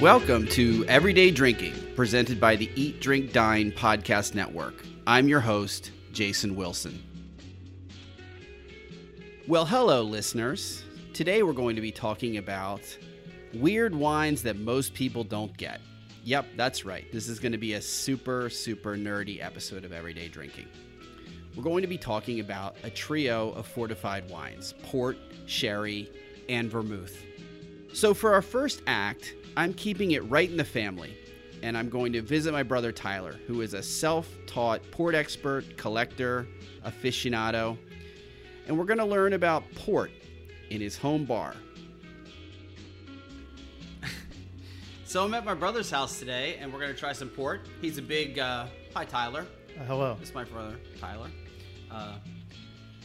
Welcome to Everyday Drinking, presented by the Eat, Drink, Dine Podcast Network. I'm your host, Jason Wilson. Well, hello, listeners. Today we're going to be talking about weird wines that most people don't get. Yep, that's right. This is going to be a super, super nerdy episode of Everyday Drinking. We're going to be talking about a trio of fortified wines port, sherry, and vermouth. So, for our first act, I'm keeping it right in the family, and I'm going to visit my brother Tyler, who is a self taught port expert, collector, aficionado, and we're going to learn about port in his home bar. so, I'm at my brother's house today, and we're going to try some port. He's a big, uh, hi, Tyler. Uh, hello. This is my brother, Tyler. Uh,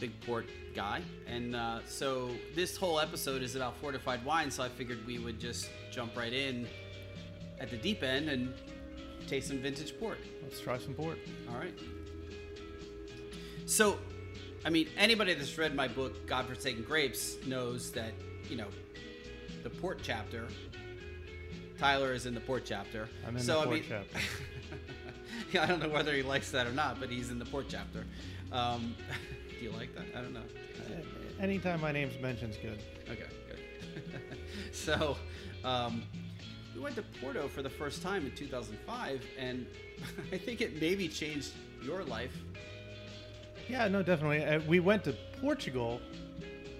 big port guy. And uh, so this whole episode is about fortified wine, so I figured we would just jump right in at the deep end and taste some vintage port. Let's try some port. All right. So, I mean, anybody that's read my book, Godforsaken Grapes, knows that, you know, the port chapter, Tyler is in the port chapter. I'm in so, the I port mean, chapter. yeah, I don't know whether he likes that or not, but he's in the port chapter. Um, do you like that? I don't know. Uh, Anytime my name's mentioned's good. Okay, good. so, um, we went to Porto for the first time in 2005, and I think it maybe changed your life. Yeah, no, definitely. Uh, we went to Portugal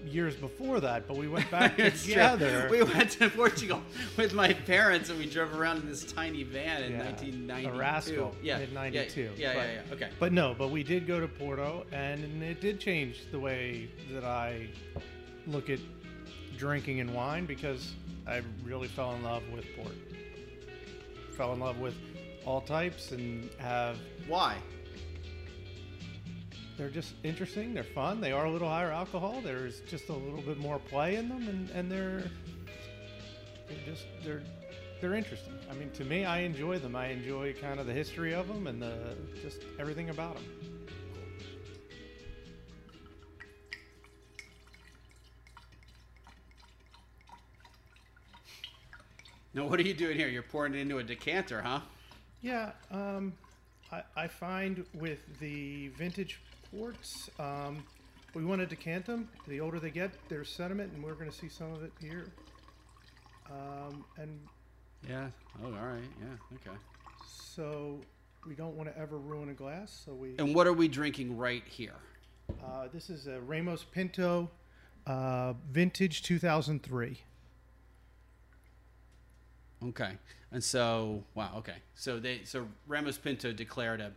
years before that, but we went back It's true. together. We went to Portugal with my parents, and we drove around in this tiny van in Yeah, 1992. a Rascal, yeah, mid 92. Yeah, yeah, but, yeah, yeah. Okay. But no, but we did go to Porto, and it did change the way that I look at drinking and wine because I really fell in love with port. Fell in love with all types and have Why? They're just interesting. They're fun. They are a little higher alcohol. There's just a little bit more play in them, and, and they're they're just they're they're interesting. I mean, to me, I enjoy them. I enjoy kind of the history of them and the just everything about them. Now, what are you doing here? You're pouring it into a decanter, huh? Yeah, um, I, I find with the vintage um, we want to decant them. The older they get, their sediment, and we're going to see some of it here. Um, and Yeah. Oh, all right. Yeah. Okay. so we don't want to ever ruin a glass. So we And what are we drinking right here? Uh, this is a Ramos Pinto uh, Vintage 2003. Okay. And so, wow. Okay. So they, so Ramos Pinto declared a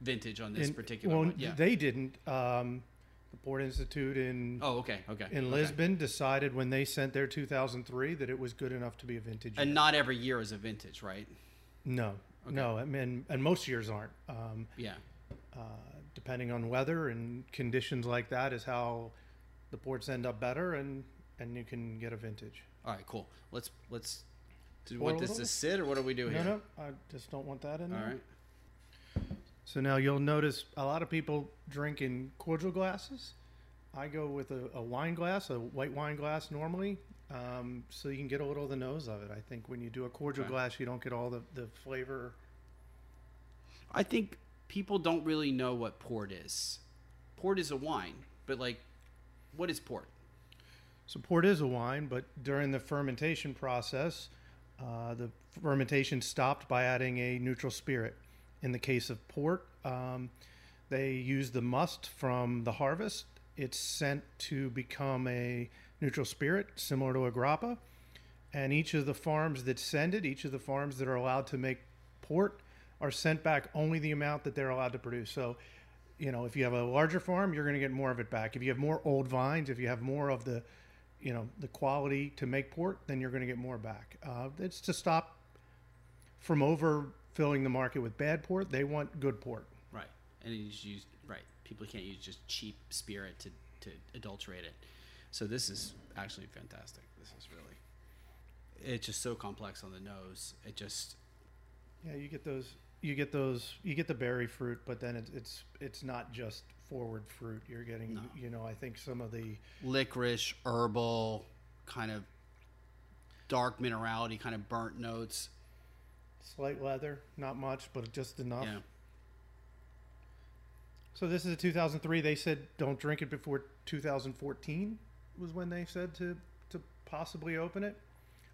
vintage on this And- particular well, one. Yeah. They didn't. Um, the Port Institute in oh, okay. Okay. in okay. Lisbon decided when they sent their 2003 that it was good enough to be a vintage. And year. not every year is a vintage, right? no, Okay. no. I mean, and most years aren't. Um, Yeah. uh, depending on weather and conditions like that, is how the ports end up better, and and you can get a vintage. All right. Cool. Let's let's. Do a want this to sit, or what do we do No, here? no, no, I just don't want that in All there. right. So now you'll notice a lot of people drink in cordial glasses. I go with a, a wine glass, a white wine glass normally, um, so you can get a little of the nose of it. I think when you do a cordial Okay. glass, you don't get all the, the flavor. I think people don't really know what port is. Port is a wine, but like, what is port? So port is a wine, but during the fermentation process, uh, the fermentation stopped by adding a neutral spirit. In the case of port, um, they use the must from the harvest. It's sent to become a neutral spirit, similar to a grappa. And each of the farms that send it, each of the farms that are allowed to make port, are sent back only the amount that they're allowed to produce. So, you know, if you have a larger farm, you're going to get more of it back. If you have more old vines, if you have more of the, you know, the quality to make port, then you're going to get more back. Uh, it's to stop from overfilling the market with bad port. They want good port. Right. And it's used right. People can't use just cheap spirit to, to adulterate it. So this is actually fantastic. This is really it's just so complex on the nose. It just Yeah, you get those. You get those. You get the berry fruit, but then it's it's it's not just forward fruit. You're getting, No. you know, I think some of the licorice, herbal, kind of dark minerality, kind of burnt notes. Slight leather, not much, but just enough. Yeah. So this is a 2003. They said don't drink it before 2014 was when they said to to possibly open it.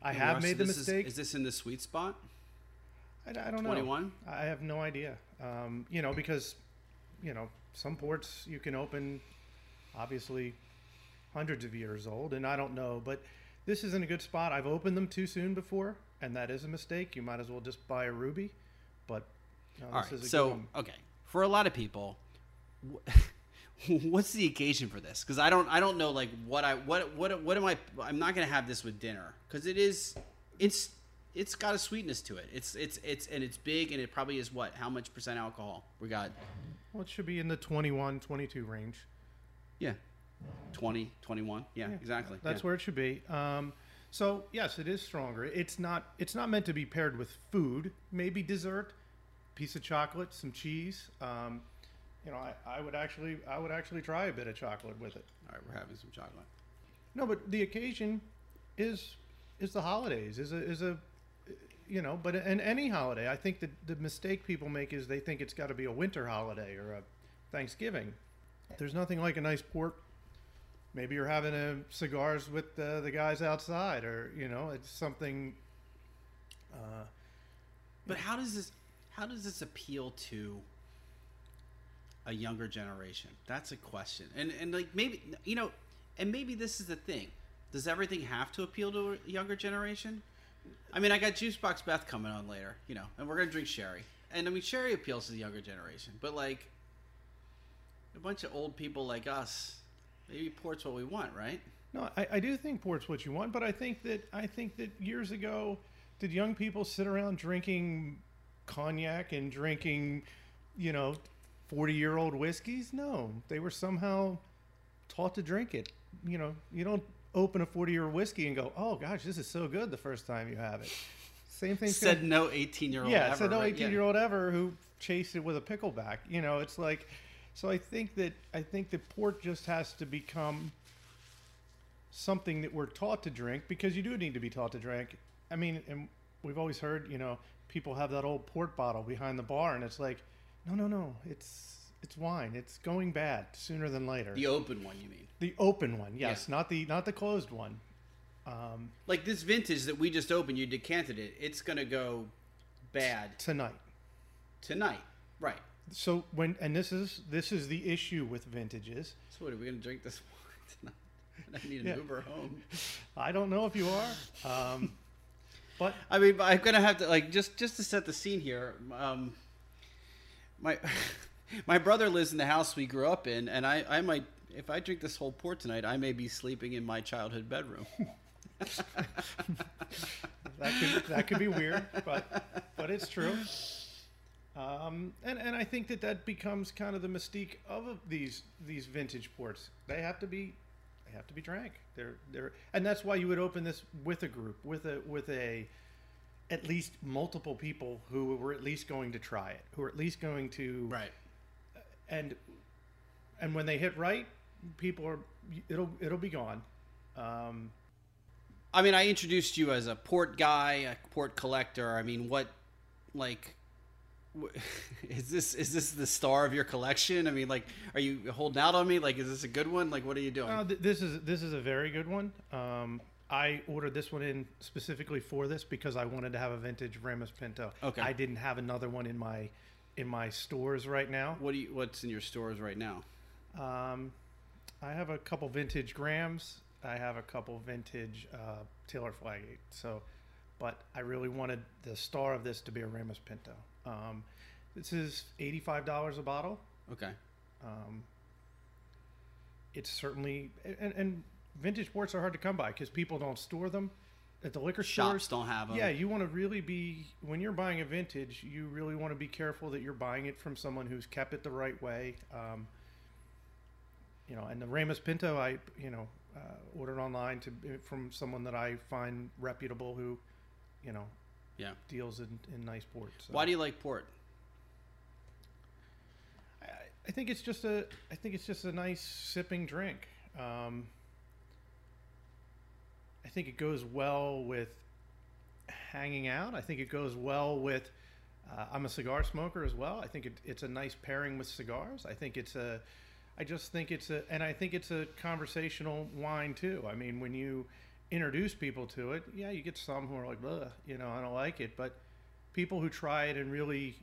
I have made the this is- mistake. Is, this in the sweet spot? I, I don't know. 21? I have no idea. Um, you know, because you know some ports you can open, obviously, hundreds of years old, and I don't know. But this isn't a good spot. I've opened them too soon before, and that is a mistake. You might as well just buy a ruby. But no, All this right. is a So, okay, for a lot of people, what's the occasion for this? Because I don't, I don't know, like what I, what, what, what am I? I'm not gonna have this with dinner because it is, it's, it's got a sweetness to it. It's, it's, it's, and it's big, and it probably is what? How much percent alcohol? We got, Well, it should be in the 21, 22 range. yeah, 20, 21. Yeah, exactly. That's yeah. where it should be. Um, so yes, it is stronger. It's not. It's not meant to be paired with food. Maybe dessert, piece of chocolate, some cheese. Um, you know, I, I would actually, I would actually try a bit of chocolate with it. All right, we're having some chocolate. No, but the occasion is is the holidays. Is a is a you know, but and any holiday. I think that the mistake people make is they think it's got to be a winter holiday or a Thanksgiving. There's nothing like a nice port. Maybe you're having a cigars with the, the guys outside, or you know, it's something. Uh, But how does this how does this appeal to a younger generation? That's a question. And and like maybe you know, and maybe this is the thing. Does everything have to appeal to a younger generation? I mean, I got Juicebox Beth coming on later, you know, and we're gonna drink sherry. And I mean, sherry appeals to the younger generation, but like a bunch of old people like us, maybe port's what we want, right? No, I, I do think port's what you want, but I think that I think that years ago, did young people sit around drinking cognac and drinking, you know, forty-year-old whiskeys? No, they were somehow taught to drink it. You know, you don't open a forty-year whiskey and go, "Oh gosh, this is so good" the first time you have it. Same thing. Said no eighteen year old. yeah, ever, said no right? Eighteen-year-old ever who chased it with a pickleback. You know, it's like, so I think that I think that port just has to become something that we're taught to drink because you do need to be taught to drink. I mean, and we've always heard, you know, people have that old port bottle behind the bar, and it's like, no, no, no, it's it's wine. It's going bad sooner than later. The open one, you mean? The open one, yes, Yeah. not the not the closed one. Um, Like this vintage that we just opened, you decanted it. It's gonna go bad tonight. tonight, right? So when and this is this is the issue with vintages. So what are we gonna drink this wine tonight? I need an Yeah. Uber home. I don't know if you are, um, but I mean, I'm gonna have to like just just to set the scene here. Um, my my brother lives in the house we grew up in, and I I might if I drink this whole port tonight, I may be sleeping in my childhood bedroom. that could that could be weird, but but it's true. Um, and and I think that that becomes kind of the mystique of these these vintage ports. They have to be they have to be drank. They're they're and that's why you would open this with a group with a with a at least multiple people who were at least going to try it, who are at least going to right. and and when they hit right, people are it'll it'll be gone. Um, I mean, I introduced you as a port guy, a port collector. I mean, what, like, wh- is this is this the star of your collection? I mean, like, are you holding out on me? Like, is this a good one? Like, what are you doing? Uh, th- this is this is a very good one. Um, I ordered this one in specifically for this because I wanted to have a vintage Ramos Pinto. Okay. I didn't have another one in my in my stores right now. what do you? What's in your stores right now? Um, I have a couple vintage Graham's. I have a couple vintage uh, Taylor Fladgate. So, but I really wanted the star of this to be a Ramos Pinto. Um, this is eighty five dollars a bottle. Okay. Um, it's certainly and, and vintage ports are hard to come by because people don't store them at the liquor Shops stores. don't have them. Yeah, you want to really be when you're buying a vintage. You really want to be careful that you're buying it from someone who's kept it the right way. Um, you know, and the Ramos Pinto, I you know uh, ordered online to from someone that I find reputable who, you know, Yeah. deals in, in nice ports. So. Why do you like port? I, I think it's just a I think it's just a nice sipping drink. Um, I think it goes well with hanging out. I think it goes well with. Uh, I'm a cigar smoker as well. I think it, it's a nice pairing with cigars. I think it's a. I just think it's a, and I think it's a conversational wine too. I mean, when you introduce people to it, yeah, you get some who are like, you know, I don't like it, but people who try it and really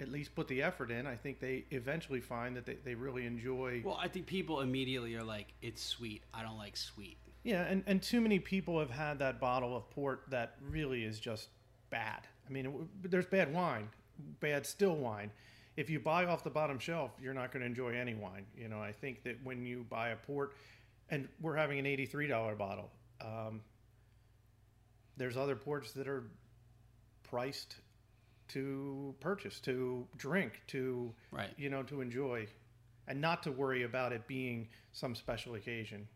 at least put the effort in, I think they eventually find that they, they really enjoy. Well, I think people immediately are like, "It's sweet. I don't like sweet." Yeah, and, and too many people have had that bottle of port that really is just bad. I mean, it, there's bad wine, bad still wine. If you buy off the bottom shelf, you're not going to enjoy any wine. You know, I think that when you buy a port, and we're having an $83 bottle, um, there's other ports that are priced to purchase, to drink, to Right. you know, to enjoy, and not to worry about it being some special occasion.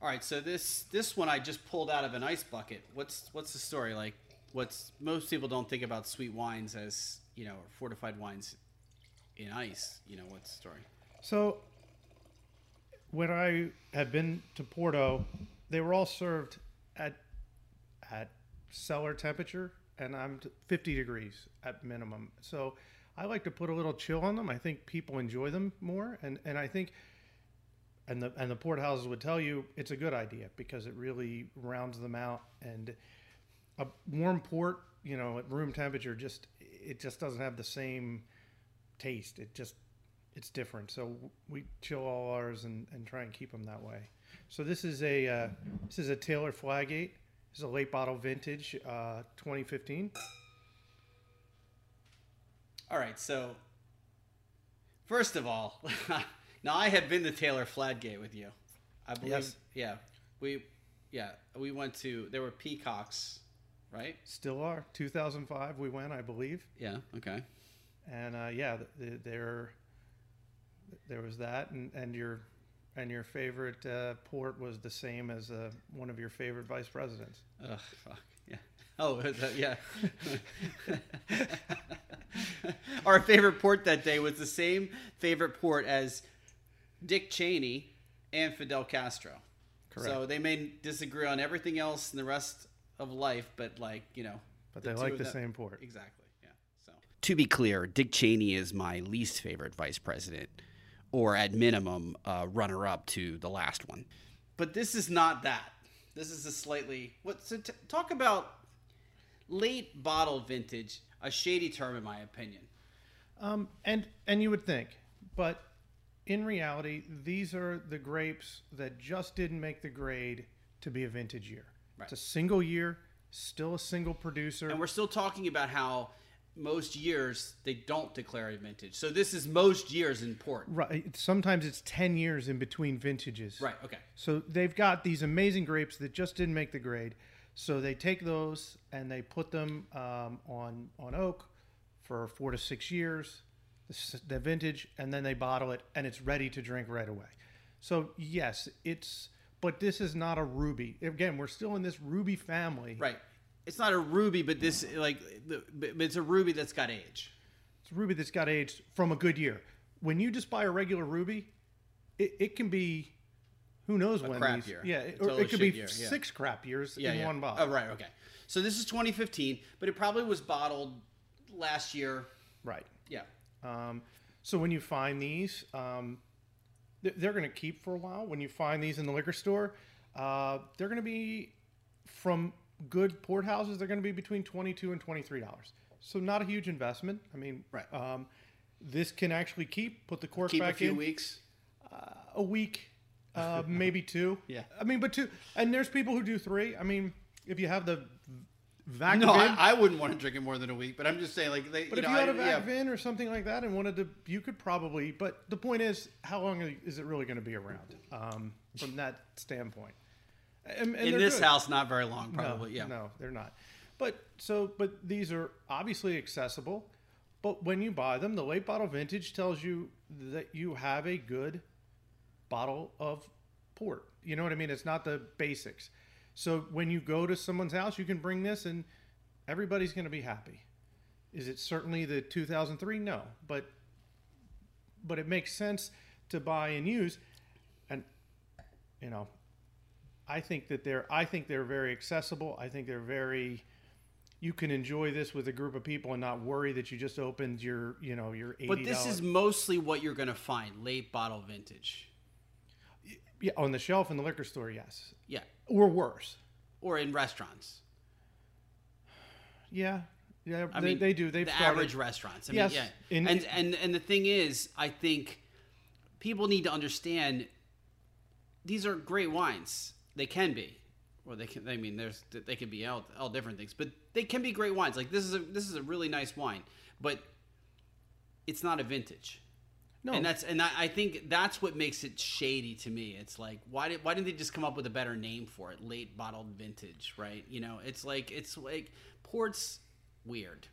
All right, so this this one I just pulled out of an ice bucket. What's what's the story? Like, what's most people don't think about sweet wines as you know fortified wines in ice. You know what's the story? So, when I had been to Porto, they were all served at at cellar temperature, and I'm 50 degrees at minimum. So, I like to put a little chill on them. I think people enjoy them more, and and I think. And the, and the port houses would tell you it's a good idea because it really rounds them out and a warm port you know at room temperature just it just doesn't have the same taste it just it's different. So we chill all ours and, and try and keep them that way. So this is a uh, this is a Taylor Fladgate. This is a late bottle vintage, uh, 2015. All right, so first of all, now I have been to Taylor Fladgate with you. I believe. Yes. Yeah, we yeah we went to there were peacocks, right? Still are 2005. We went, I believe, Yeah. Okay. and uh, yeah, th th there was that, and, and your and your favorite uh, port was the same as uh, one of your favorite vice presidents. Ugh, fuck. Yeah. Oh, that- yeah. Our favorite port that day was the same favorite port as Dick Cheney and Fidel Castro. Correct. So they may disagree on everything else in the rest of life, but like you know, But the they like the them- same port. Exactly. Yeah. So to be clear, Dick Cheney is my least favorite vice president, or at minimum, uh, runner up to the last one. But this is not that. This is a slightly what? So t- talk about late bottle vintage. A shady term, in my opinion. Um, and and you would think, but in reality, these are the grapes that just didn't make the grade to be a vintage year. Right. It's a single year, still a single producer. And we're still talking about how most years they don't declare a vintage. So this is most years in port. right. Sometimes it's ten years in between vintages. Right. Okay. So they've got these amazing grapes that just didn't make the grade. So they take those and they put them um, on on oak for four to six years, the vintage, and then they bottle it and it's ready to drink right away. So yes, it's but this is not a ruby. Again, we're still in this ruby family. Right. It's not a ruby, but this like the, but it's a ruby that's got age. It's a ruby that's got aged from a good year. When you just buy a regular ruby, it, it can be who knows when crap these year. yeah, it, totally it could be year, yeah. six crap years Yeah, in yeah. one bottle. Oh, right. Okay. So this is 2015, but it probably was bottled last year. Right. Yeah. Um, so when you find these, um, th- they're going to keep for a while. When you find these in the liquor store, uh, they're going to be from good port houses. They're going to be between twenty-two and twenty-three dollars. So not a huge investment. I mean, Right. Um, this can actually keep. Put the cork Keep a back few in weeks. a week, uh, maybe two. Yeah. I mean, but two. And there's people who do three. I mean, if you have the vacuum. No, I, I wouldn't want to drink it more than a week. But I'm just saying, like, they, But you if know, you had I- a yeah. Vac Vin or something like that and wanted to, you could probably. But the point is, how long is it really going to be around um, from that standpoint? And, and in this good. house, not very long, No, probably. yeah. no, they're not. But so, but these are obviously accessible. But when you buy them, the late bottle vintage tells you that you have a good bottle of port. You know what I mean? It's not the basics. So when you go to someone's house, you can bring this and everybody's going to be happy. Is it certainly the 2003? No, but but it makes sense to buy and use. And you know, I think that they're I think they're very accessible. I think they're very you can enjoy this with a group of people and not worry that you just opened your you know your eighty. But this is mostly what you're going to find late bottle vintage. yeah, on the shelf in the liquor store, yes, Yeah. or worse. Or in restaurants. Yeah, yeah, I they, mean, they do. They've the started- average restaurants. I Yes, mean, yeah. in- and and and the thing is, I think people need to understand these are great wines. They can be, or they can. I mean, there's they can be all, all different things, but they can be great wines. Like this is a this is a really nice wine, but it's not a vintage. No, And that's and I, I think that's what makes it shady to me. It's like why did why didn't they just come up with a better name for it? Late bottled vintage, right? You know, it's like it's like port's weird.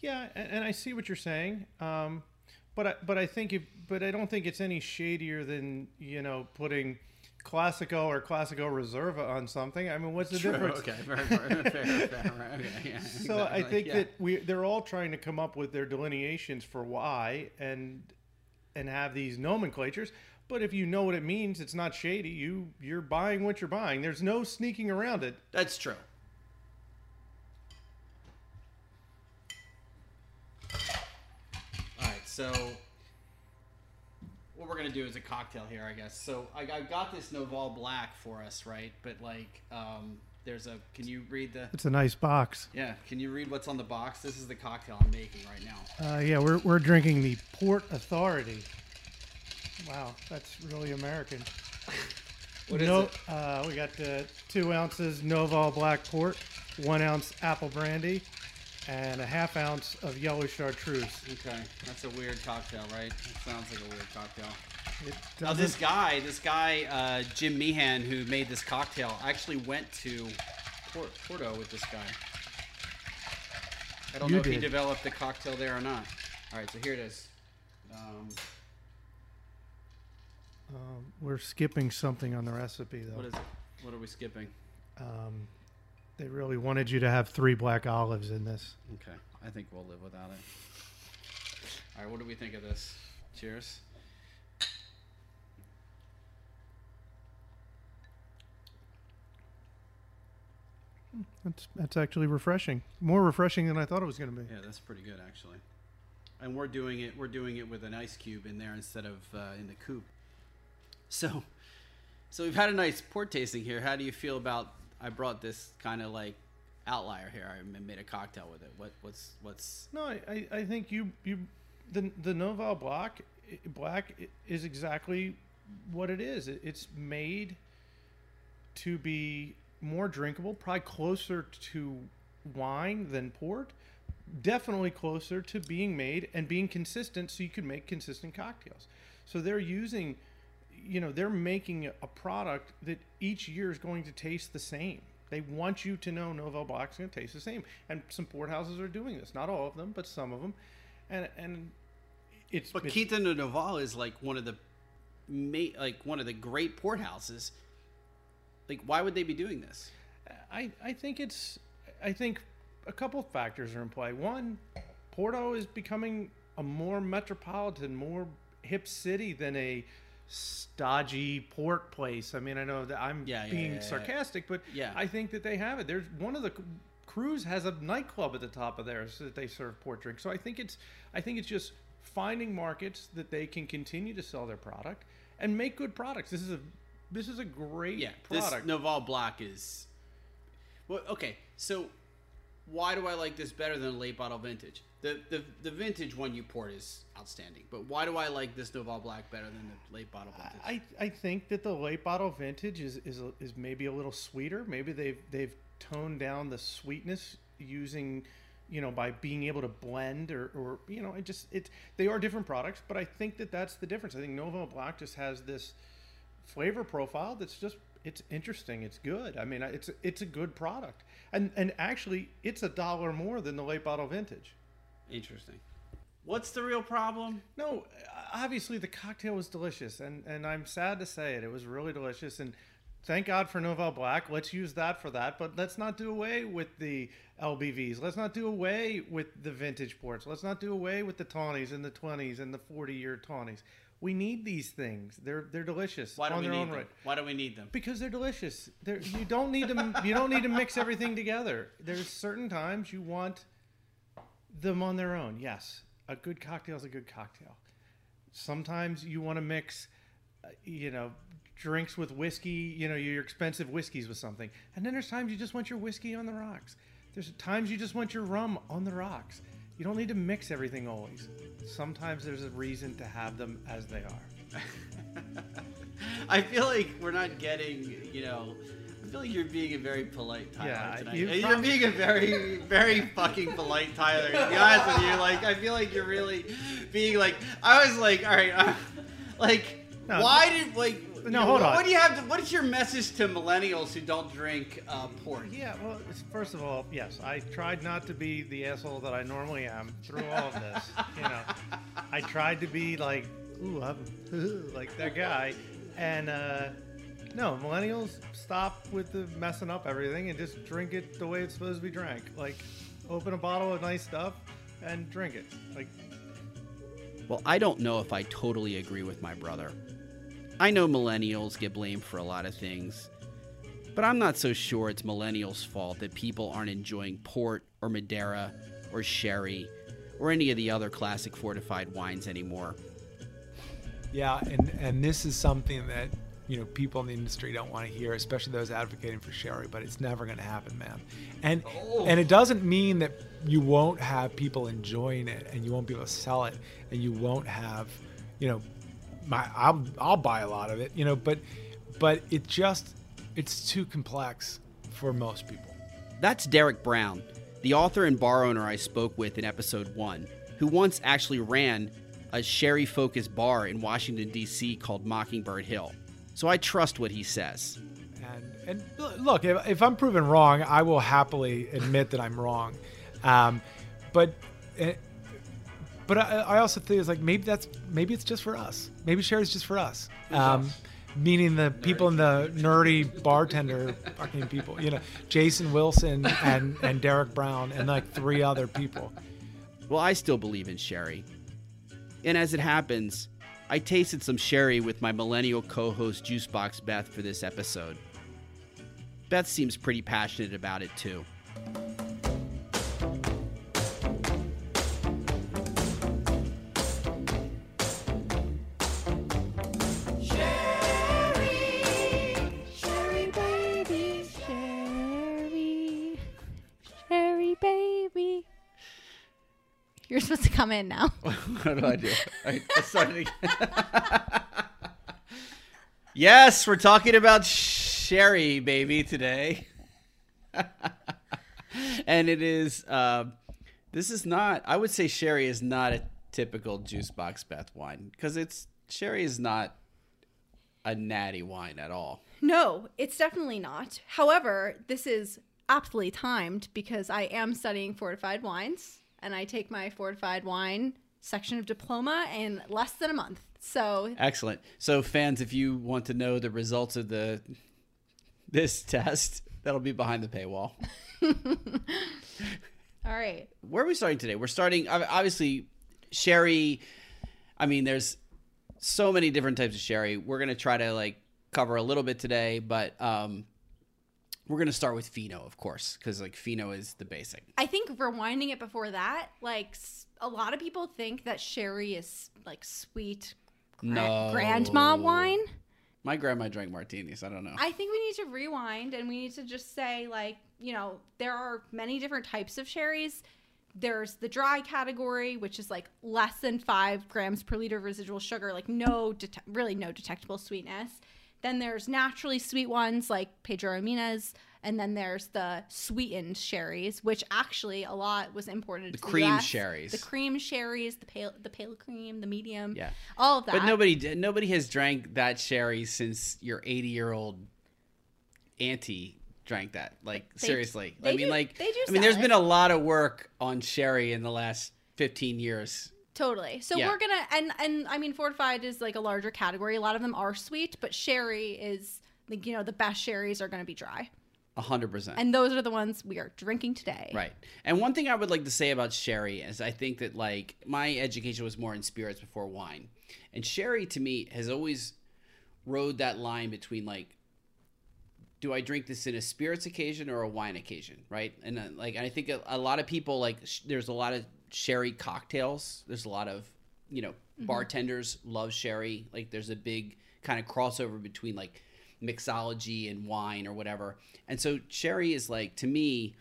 Yeah, and, and I see what you're saying. Um, but I, but I think if, but I don't think it's any shadier than you know putting Classico or Classico Reserva on something. I mean, what's the difference? Okay, fair, fair, fair, right, okay, yeah, So I think yeah. that we they're all trying to come up with their delineations for why and and have these nomenclatures. But if you know what it means, it's not shady. You you're buying what you're buying. There's no sneaking around it. that's true. All right, so what we're gonna do is a cocktail here, I guess. So I, I got this Noval Black for us, right? But like, um, there's a. Can you read the? It's a nice box. Yeah, can you read what's on the box? This is the cocktail I'm making right now. Uh, yeah, we're we're drinking the Port Authority. Wow, that's really American. What is no, it? Uh, we got uh, two ounces Noval Black Port, one ounce apple brandy, and a half ounce of yellow chartreuse. Okay, that's a weird cocktail, right? It sounds like a weird cocktail. It Now this guy, this guy, uh, Jim Meehan, who made this cocktail, actually went to Port- Porto with this guy. I don't You know if he did. developed the cocktail there or not. All right, so here it is. Um, um, we're skipping something on the recipe though. what is it? What are we skipping? Um, they really wanted you to have three black olives in this. Okay, I think we'll live without it. All right, what do we think of this? Cheers. That's that's actually refreshing. More refreshing than I thought it was going to be. Yeah, that's pretty good actually. And we're doing it. We're doing it with an ice cube in there instead of uh, in the coupe. So, so we've had a nice port tasting here. How do you feel about? I brought this kind of like outlier here. I made a cocktail with it. What what's what's? No, I, I, think you you the the Noval Black Black is exactly what it is. It's made to be more drinkable, probably closer to wine than port. Definitely closer to being made and being consistent, so you can make consistent cocktails. So they're using, you know, they're making a product that each year is going to taste the same. They want you to know Noval Black is going to taste the same, and some port houses are doing this. Not all of them, but some of them, and and it's But it's- Quinta de Noval is like one of the, ma- like one of the great port houses. Like, why would they be doing this? I, I think it's I think a couple of factors are in play. One, Porto is becoming a more metropolitan, more hip city than a stodgy port place. I mean, I know that I'm Yeah, yeah, being yeah, sarcastic, but Yeah. I think that they have it. There's one of the crews has a nightclub at the top of theirs that they serve port drinks. So I think it's I think it's just finding markets that they can continue to sell their product and make good products. This is a this is a great Yeah, product. this Noval Black is. Well, okay, so why do I like this better than a late bottle vintage? The, the the vintage one you poured is outstanding, but why do I like this Noval Black better than the late bottle vintage? I, I think that the late bottle vintage is, is is maybe a little sweeter. Maybe they've they've toned down the sweetness using, you know, by being able to blend or, or you know, it just it they are different products, but I think that that's the difference. I think Noval Black just has this flavor profile that's just it's interesting. It's good. I mean, it's it's a good product, and and actually, it's a dollar more than the late bottle vintage. Interesting. What's the real problem? No, obviously the cocktail was delicious, and and I'm sad to say it. It was really delicious, and thank God for Noval Black. Let's use that for that, but let's not do away with the LBVs. Let's not do away with the vintage ports. Let's not do away with the tawnies and the 20s and the 40 year tawnies. We need these things. They're they're delicious Why do on we their need own them? right. Why do we need them? Because they're delicious. They're, you don't need to you don't need to mix everything together. There's certain times you want them on their own. Yes, a good cocktail is a good cocktail. Sometimes you want to mix, uh, you know, drinks with whiskey. You know, your expensive whiskeys with something, and then there's times you just want your whiskey on the rocks. There's times you just want your rum on the rocks. You don't need to mix everything always. Sometimes there's a reason to have them as they are. I feel like we're not getting, you know. I feel like you're being a very polite Tyler Yeah, tonight. you are being a very, very fucking polite Tyler. To be honest with you, like I feel like you're really being like. I was like, all right, uh, like, No, why did like? no, hold what, on. What do you have? To, what is your message to millennials who don't drink uh, port? Yeah, well, first of all, yes, I tried not to be the asshole that I normally am through all of this. You know, I tried to be like, ooh, I'm like that guy, and uh, no, millennials stop with the messing up everything and just drink it the way it's supposed to be drank. Like, open a bottle of nice stuff and drink it. Like, Well, I don't know if I totally agree with my brother. I know millennials get blamed for a lot of things, but I'm not so sure it's millennials' fault that people aren't enjoying port or Madeira or sherry or any of the other classic fortified wines anymore. Yeah, and and this is something that you know people in the industry don't want to hear, especially those advocating for sherry. But it's never going to happen, man. And oh. and it doesn't mean that you won't have people enjoying it, and you won't be able to sell it, and you won't have, you know, my I'll I'll buy a lot of it, you know. But but it just it's too complex for most people. That's Derek Brown, the author and bar owner I spoke with in episode one, who once actually ran a sherry focused bar in Washington, D.C. called Mockingbird Hill. So I trust what he says. And and look, if, if I'm proven wrong, I will happily admit that I'm wrong. Um, but eh, but I, I also think it's like maybe that's maybe it's just for us. Maybe sherry's just for us. Um, us? meaning the people in the nerdy bartender fucking people. You know, Jason Wilson and and Derek Brown and like three other people. Well, I still believe in sherry. And as it happens, I tasted some sherry with my millennial co host Juicebox Beth for this episode. Beth seems pretty passionate about it too. Come in now. what do I do? I yes, we're talking about sherry, baby, today. and it is, uh, this is not, I would say sherry is not a typical juice box Beth wine because it's, sherry is not a natty wine at all. No, it's definitely not. However, this is aptly timed because I am studying fortified wines and I take my fortified wine section of diploma in less than a month. So, Excellent. So, fans, if you want to know the results of the this test, that'll be behind the paywall. all right. where are we starting today? We're starting obviously sherry. I mean, there's so many different types of sherry. We're gonna try to like cover a little bit today, but um, we're gonna start with Fino, of course, because like Fino is the basic. I think rewinding it before that, like s- a lot of people think that sherry is like sweet gra- No. grandma wine. My grandma drank martinis. I don't know. I think we need to rewind and we need to just say, like, you know, there are many different types of sherries. There's the dry category, which is like less than five grams per liter of residual sugar, like no, det- really no detectable sweetness. Then there's naturally sweet ones like Pedro Ximénez, and then there's the sweetened sherries, which actually a lot was imported. The to cream US. sherries. the cream sherries, the pale, the pale cream, the medium, yeah, all of that. but nobody nobody has drank that sherry since your 80 year old auntie drank that. Like They- seriously, they I mean, do- like I mean, there's it. been a lot of work on sherry in the last 15 years. Totally. So Yeah. we're gonna and and I mean fortified is like a larger category. A lot of them are sweet, but sherry is like you know the best sherries are going to be dry, A hundred percent. and those are the ones we are drinking today. Right. And one thing I would like to say about sherry is I think that like my education was more in spirits before wine. And sherry to me has always rode that line between like do I drink this in a spirits occasion or a wine occasion, right? And uh, like I think a, a lot of people like sh- there's a lot of sherry cocktails. There's a lot of, you know, mm-hmm. bartenders love sherry. Like there's a big kind of crossover between like mixology and wine or whatever. And so sherry is like to me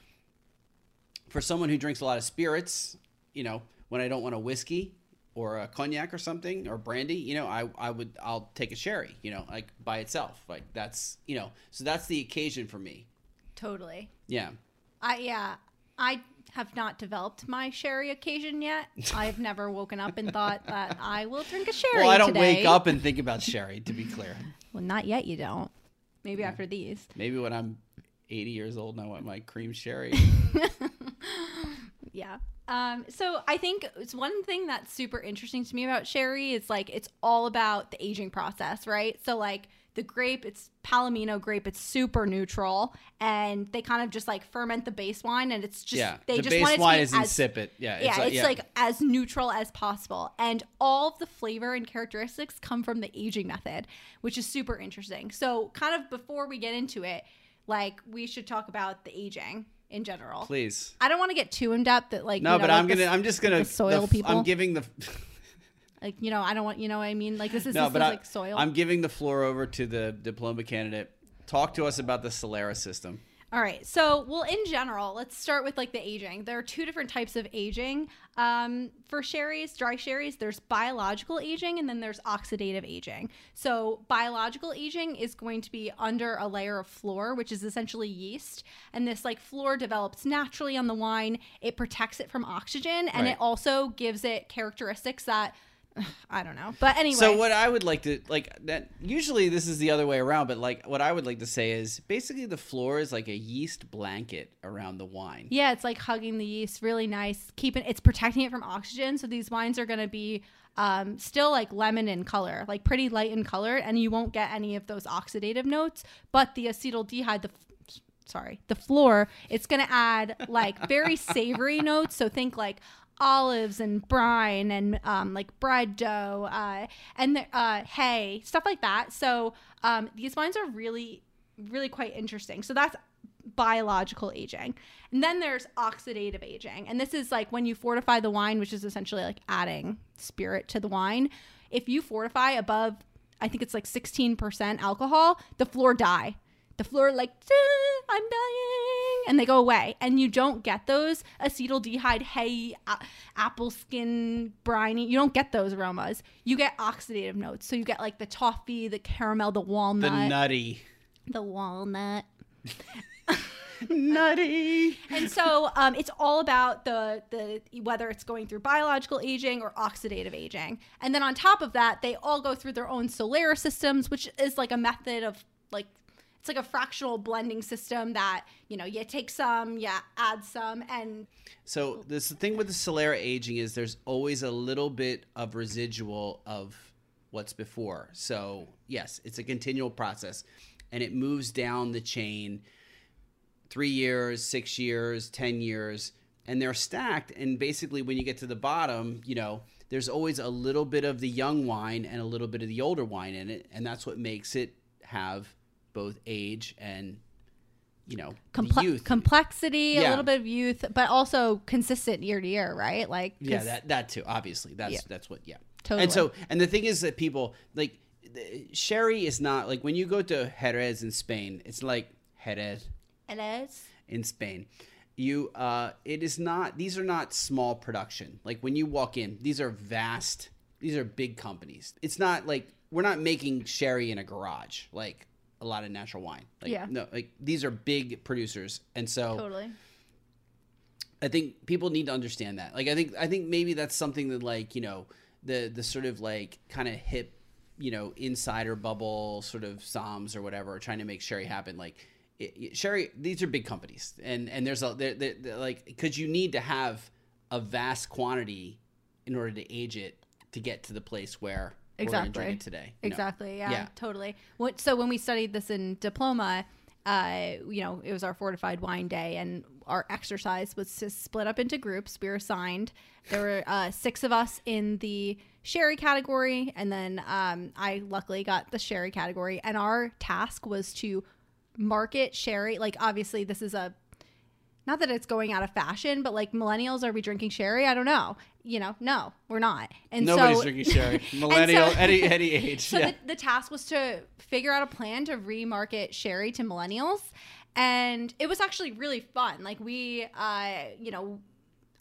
for someone who drinks a lot of spirits, you know, when I don't want a whiskey or a cognac or something or brandy, you know, I, I would I'll take a sherry, you know, like by itself. Like that's you know, so that's the occasion for me. Totally. Yeah. I yeah. I have not developed my sherry occasion yet. I've never woken up and thought that I will drink a sherry. Well, I don't today. wake up and think about sherry, to be clear. Well, not yet. You don't. Maybe after these. Maybe when I'm 80 years old and I want my cream sherry. Yeah. Um, so I think it's one thing that's super interesting to me about sherry is like it's all about the aging process, right? So like the grape, it's Palomino grape, it's super neutral, and they kind of just like ferment the base wine, and it's just yeah. they the just base want it to wine be is as insipid. Yeah. yeah, it's like as neutral as possible. And all of the flavor and characteristics come from the aging method, which is super interesting. So, kind of before we get into it, like we should talk about the aging in general. please. I don't want to get too in depth that like No, you know, but like I'm the gonna. I'm just gonna. the soil f- people. I'm giving the. Like you know I don't want you know what I mean like this is no, this but is I, like soil. I'm giving the floor over to the diploma candidate. Talk to us about the Solera system. All right. So, well, in general, let's start with like the aging. There are two different types of aging. Um, for sherries, dry sherries, there's biological aging and then there's oxidative aging. So, biological aging is going to be under a layer of flor, which is essentially yeast. And this like flor develops naturally on the wine. It protects it from oxygen and Right. it also gives it characteristics that I don't know. But anyway. So what I would like to like that usually this is the other way around, but like what I would like to say is basically the flor is like a yeast blanket around the wine. Yeah, it's like hugging the yeast, really nice. Keeping it's protecting it from oxygen, so these wines are going to be um, still like lemon in color, like pretty light in color, and you won't get any of those oxidative notes. But the acetaldehyde, the sorry, the flor, it's going to add like very savory notes. So think like olives and brine and um, like bread dough uh, and the, uh, hay, stuff like that. So um, these wines are really, really quite interesting. So that's biological aging. And then there's oxidative aging. And this is like when you fortify the wine, which is essentially like adding spirit to the wine. If you fortify above, I think it's like 16% alcohol, the flor die. The flor like, "Ah, I'm dying. And they go away. And you don't get those acetaldehyde, hay, a- apple skin, briny. You don't get those aromas. You get oxidative notes. So you get like the toffee, the caramel, the walnut The nutty. the walnut. Nutty. and so um, it's all about the the whether it's going through biological aging or oxidative aging and then on top of that they all go through their own solera systems which is like a method of like it's like a fractional blending system that you know you take some yeah add some and So this thing with the Solera aging is there's always a little bit of residual of what's before. So yes, it's a continual process, and it moves down the chain. Three years, six years, ten years, and they're stacked. And basically, when you get to the bottom, you know, there's always a little bit of the young wine and a little bit of the older wine in it, and that's what makes it have both age and you know comple- youth. complexity a little bit of youth but also consistent year to year right like Yeah, that that too. Obviously, that's Yeah. that's what. Yeah, Totally. And so, and the thing is that people like the- sherry is not like when you go to Jerez in Spain. It's like Jerez it is in Spain. You, uh, it is not. These are not small production. Like when you walk in, these are vast. These are big companies. It's not like we're not making sherry in a garage like a lot of natural wine. Like, Yeah. No, like these are big producers, and so totally I think people need to understand that. Like I think I think maybe that's something that like, you know, the the sort of like kind of hip, you know, insider bubble sort of somms or whatever are trying to make Sherry happen like it, it- Sherry these are big companies and and there's a they're, they're, they're like cuz you need to have a vast quantity in order to age it to get to the place where Exactly. today. Exactly. Yeah, Yeah. Totally. What, so when we studied this in diploma, uh, you know, it was our fortified wine day, and our exercise was to split up into groups. We were assigned. There were uh, six of us in the sherry category, and then um, I luckily got the sherry category. And our task was to market sherry. Like, obviously, this is a not that it's going out of fashion, but like millennials, are we drinking sherry? I don't know. You know, no, we're not. And Nobody's so, drinking sherry. Millennial, so- any any age. so yeah. the, the task was to figure out a plan to remarket sherry to millennials, and it was actually really fun. Like we, uh, you know,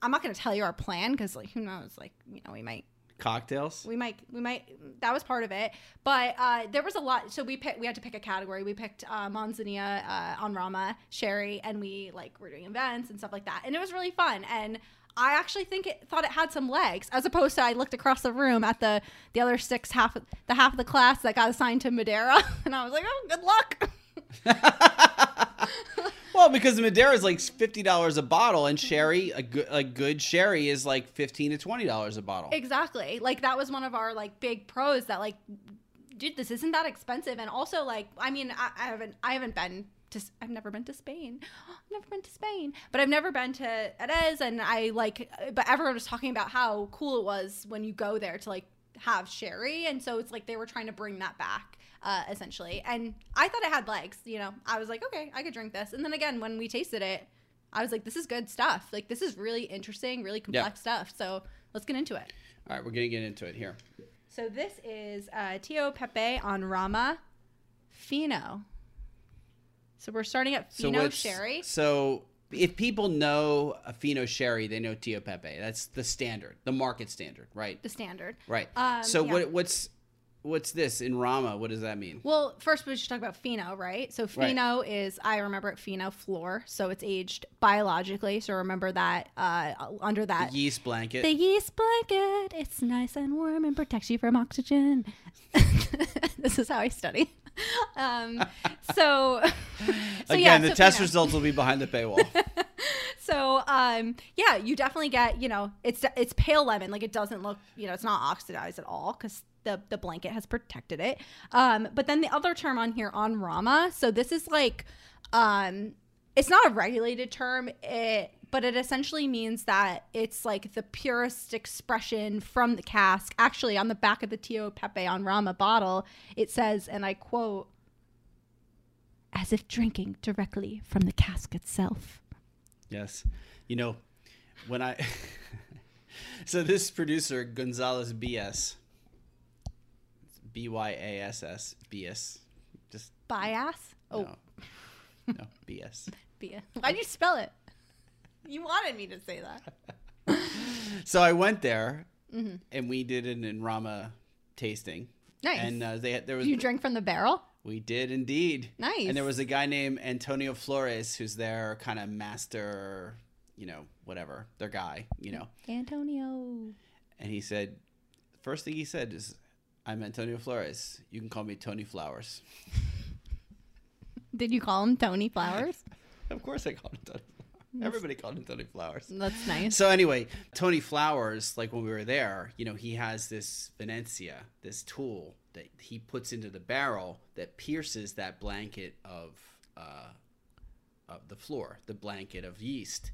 I'm not going to tell you our plan because like who knows, like you know, we might Cocktails. we might we might that was part of it but uh there was a lot so we picked we had to pick a category we picked uh manzanilla uh en rama sherry and we like were doing events and stuff like that and it was really fun and I actually think it thought it had some legs, as opposed to I looked across the room at the the other six half the half of the class that got assigned to Madeira, and I was like, oh, good luck. Well, because Madeira is like fifty dollars a bottle, and sherry, a good a good sherry is like fifteen to twenty dollars a bottle. Exactly. Like that was one of our like big pros that like dude, this isn't that expensive and also like I mean, I, I haven't I haven't been to I've never been to Spain. I've never been to Spain. But I've never been to Jerez and I like but everyone was talking about how cool it was when you go there to like have sherry and so it's like they were trying to bring that back uh, essentially and i thought it had legs you know i was like okay i could drink this and then again when we tasted it i was like this is good stuff like this is really interesting really complex stuff so let's get into it All right, we're gonna get into it here. so this is uh, Tio Pepe en Rama Fino. So we're starting at Fino what's- Sherry. So if people know a Fino sherry, they know Tio Pepe. That's the standard, the market standard, right? the standard. Right. Um, so yeah. what what's what's this en Rama? What does that mean? Well, first we should talk about Fino, right? So Right. Fino is I remember it Fino flor, so it's aged biologically. So remember that uh, under that The yeast blanket. The yeast blanket. It's nice and warm and protects you from oxygen. this is how I study. Um, so, so Again, yeah, the so test results will be behind the paywall. So, um, yeah, you definitely get, you know, it's it's pale lemon. Like it doesn't look, you know, it's not oxidized at all because the the blanket has protected it. Um, but then the other term on here en Rama. So this is like, um, it's not a regulated term. It but it essentially means that it's like the purest expression from the cask. Actually, on the back of the Tio Pepe en Rama bottle, it says, and I quote, as if drinking directly from the cask itself. Yes. You know, when I So this producer Gonzalez BS B Y A S S BS just Bias? Oh, no. No, BS. Bia. Why'd you spell it? You wanted me to say that. So I went there and we did an en Rama tasting. Nice. And uh, they had, there was you drink from the barrel? we did indeed. Nice. And there was a guy named Antonio Flores who's their kind of master, you know, whatever, their guy, you know. Antonio. And he said, first thing he said is, I'm Antonio Flores. You can call me Tony Flowers. Did you call him Tony Flowers? Of course I called him Tony Flowers. Everybody called him Tony Flowers. That's nice. So anyway, Tony Flowers, like when we were there, you know, he has this Venencia, this tool that he puts into the barrel that pierces that blanket of uh, of the flor, the blanket of yeast,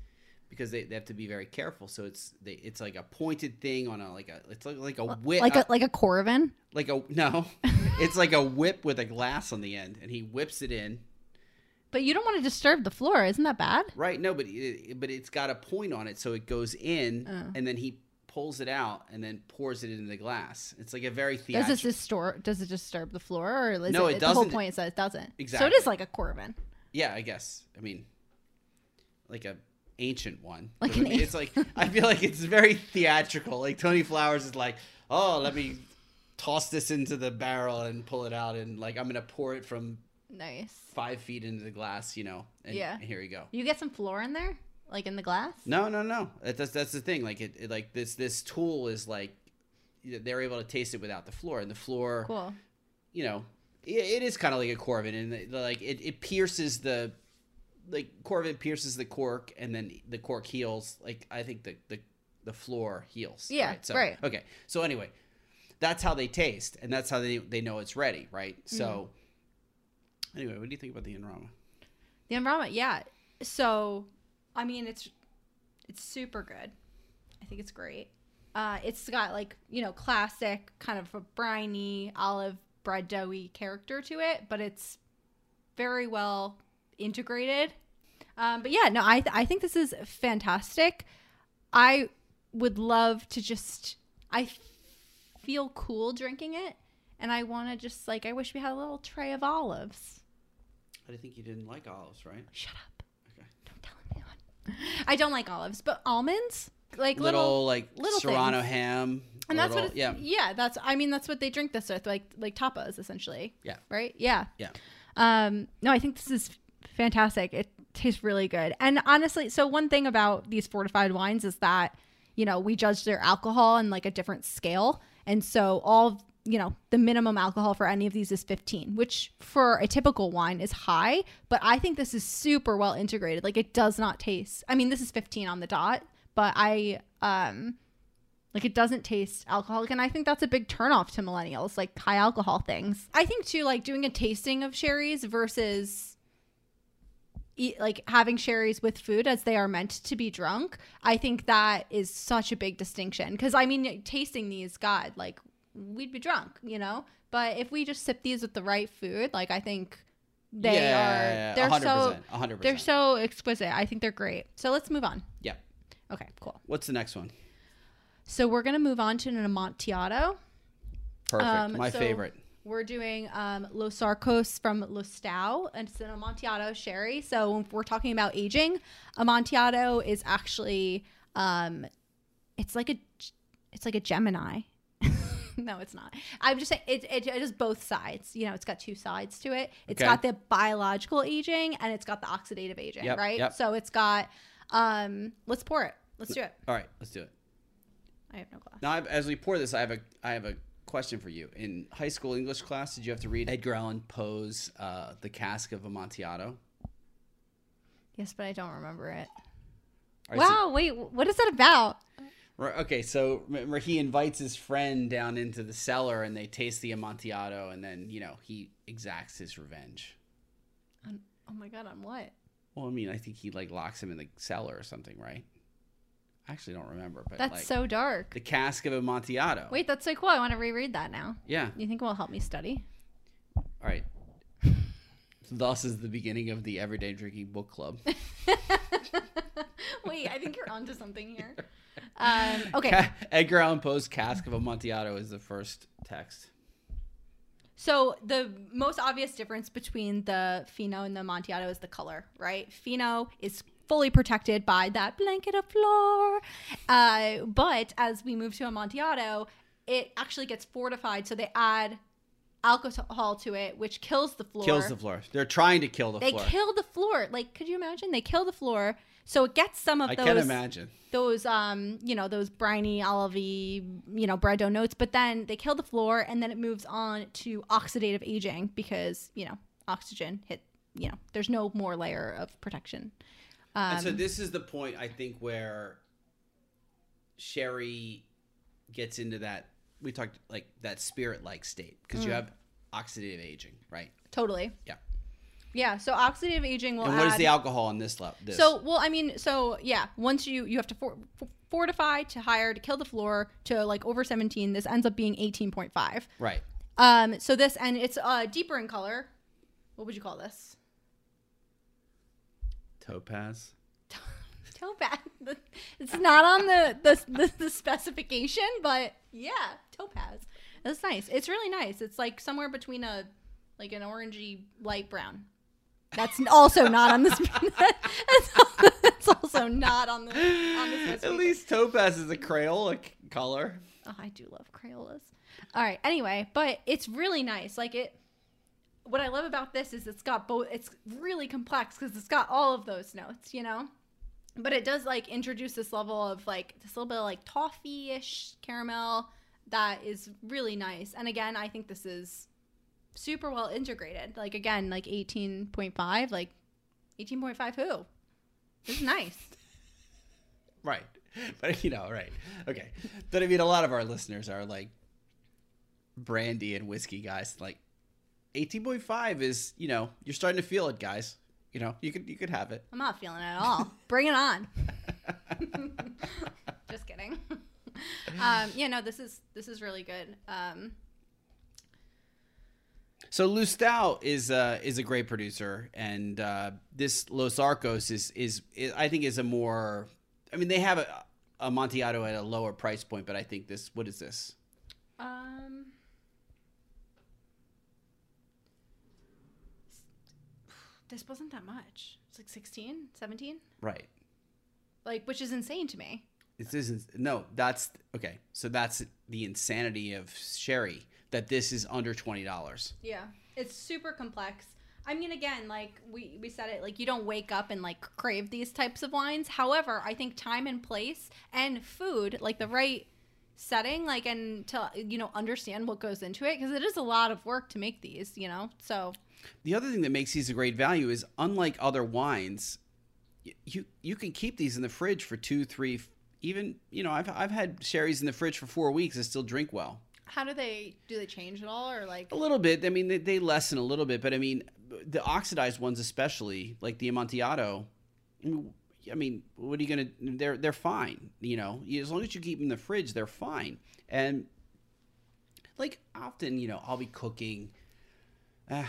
because they, they have to be very careful. So it's they, it's like a pointed thing on a like a it's like, like a whip, like a uh, like a Coravin? like a no, it's like a whip with a glass on the end, and he whips it in. But you don't want to disturb the flor, isn't that bad? Right. No, but it, but it's got a point on it, so it goes in, Oh. and then he pulls it out and then pours it into the glass. It's like a very Does theatrical. it disturb does it disturb the flor or is No, it, it the whole doesn't. point is that it doesn't. Exactly. So it is like a Coravin. yeah, I guess. I mean, like a ancient one. Like I an mean, it's like I feel like it's very theatrical. Like Tony Flowers is like, oh, let me toss this into the barrel and pull it out, and like I'm gonna pour it from Nice. five feet into the glass, you know. And Yeah. Here you go. You get some flor in there? Like in the glass? No, no, no. That's that's the thing. Like it, it like this this tool is like they're able to taste it without the flor, and the flor, Cool. you know, it, it is kind of like a Coravin, and like it, it pierces the like Coravin pierces the cork, and then the cork heals. Like I think the the the flor heals. Yeah, right. So, right. Okay. So anyway, that's how they taste, and that's how they they know it's ready, right? So, anyway, what do you think about the En Rama? The environment, yeah. So, I mean, it's it's super good. I think it's great. Uh, it's got like you know classic kind of a briny olive bread doughy character to it, but it's very well integrated. Um, but yeah, no, I I think this is fantastic. I would love to just I feel cool drinking it, and I want to just like I wish we had a little tray of olives. I think you didn't like olives, right? Shut up. Okay. Don't tell anyone. I don't like olives, but almonds, like Little, little, like little Serrano things. ham, and that's little- what it's, yeah, yeah, that's I mean that's what they drink this with, like like tapas essentially. Yeah. Right? Yeah. yeah. Um no, I think this is fantastic. It tastes really good. And honestly, so one thing about these fortified wines is that, you know, we judge their alcohol on like a different scale. And so all you know, the minimum alcohol for any of these is 15, which for a typical wine is high, but I think this is super well integrated. Like it does not taste. I mean, this is 15 on the dot, but I um like it doesn't taste alcoholic and I think that's a big turnoff to millennials, like high alcohol things. I think too like doing a tasting of sherries versus eat, like having sherries with food as they are meant to be drunk. I think that is such a big distinction cuz I mean tasting these god like we'd be drunk, you know? But if we just sip these with the right food, like I think they Yeah, are they're 100%, so 100%. they're so exquisite. I think they're great. So let's move on. Yeah. Okay, cool. What's the next one? So we're gonna move on to an Amontillado. Perfect. Um, My so favorite. We're doing um, Los Arcos from Lustau, and it's an Amontillado sherry. So when we're talking about aging, Amontillado is actually, um, it's like a, it's like a Gemini. no, it's not. I'm just saying it, it, it is both sides. You know, it's got two sides to it. It's Okay. got the biological aging and it's got the oxidative aging, Yep, right? yep. So it's got. Um, let's pour it. Let's do it. All right, let's do it. I have no glass. Now, I've, as we pour this, I have a I have a question for you. In high school English class, did you have to read Edgar Allan Poe's uh, "The Cask of Amontillado"? Yes, but I don't remember it. Right, so- wow, wait, what is that about? Okay, so remember he invites his friend down into the cellar and they taste the Amontillado and then, you know, he exacts his revenge. Oh my god, on what? Well, I mean, I think he like locks him in the cellar or something, right? I actually don't remember, but That's like so dark. the cask of Amontillado. Wait, that's so cool. I want to reread that now. Yeah. You think it will help me study? All right. Thus is the beginning of the Everyday Drinking Book Club. Wait, I think you're onto something here. Um, okay, Ca- Edgar Allan Poe's Cask of Amontillado is the first text. so the most obvious difference between the Fino and the Amontillado is the color, right? Fino is fully protected by that blanket of flor, uh, but as we move to Amontillado, it actually gets fortified. So they add alcohol to it, which kills the flor. Kills the flor. They're trying to kill the They flor. They kill the flor. Like, could you imagine? They kill the flor, so it gets some of I those. can imagine. those um you know those briny olivey you know bread dough notes but then they kill the flor and then it moves on to oxidative aging because you know oxygen hit you know there's no more layer of protection um, and so this is the point I think where sherry gets into that we talked like that spirit like state because Mm. you have oxidative aging, right? totally Yeah. yeah so oxidative aging will and what is add- the alcohol in this level? So well i mean so yeah once you you have to for, for- fortify to hire to kill the flor to like over 17 this ends up being 18.5 right. um so this and it's uh deeper in color what would you call this Topaz. topaz. It's not on the, the the, the specification, but yeah, topaz. That's nice. It's really nice. It's like somewhere between a like an orangey light brown. That's also not on this. That's also not on the on the At least topaz is a Crayola color. Oh, I do love Crayolas. All right. Anyway, but it's really nice. Like it. What I love about this is it's got both. It's really complex because it's got all of those notes. You know, but it does like introduce this level of like this little bit of like toffee-ish caramel that is really nice. And again, I think this is super well integrated. Like again, like eighteen point five. Like eighteen point five. Who? This is nice. Right. But you know, right. Okay. But I mean a lot of our listeners are like brandy and whiskey, guys. Like 18.5 is, you know, you're starting to feel it, guys. You know, you could you could have it. I'm not feeling it at all. Bring it on. Just kidding. Um, yeah, no, this is this is really good. Um, So Lustau is uh, is a great producer, and uh, this Los Arcos is, is is I think is a more. I mean, they have a a Amontillado at a lower price point, but I think this. What is this? um, this wasn't that much. It's like 16, 17? Right. Like, which is insane to me. This isn't. No, that's okay. So that's the insanity of sherry that this is under twenty dollars. Yeah, it's super complex. I mean, again, like we we said it, like you don't wake up and like crave these types of wines. However, I think time and place and food, like the right setting, like and to you know understand what goes into it because it is a lot of work to make these. You know, so The other thing that makes these a great value is unlike other wines, you you can keep these in the fridge for two, three, even you know I've I've had sherry's in the fridge for four weeks and still drink well. how do they do they change at all or like A little bit. I mean, they, they lessen a little bit, but I mean, the oxidized ones especially, like the Amontillado. I mean, what are you gonna? They're they're fine. You know, as long as you keep them in the fridge, they're fine. And like often, you know, I'll be cooking. Uh,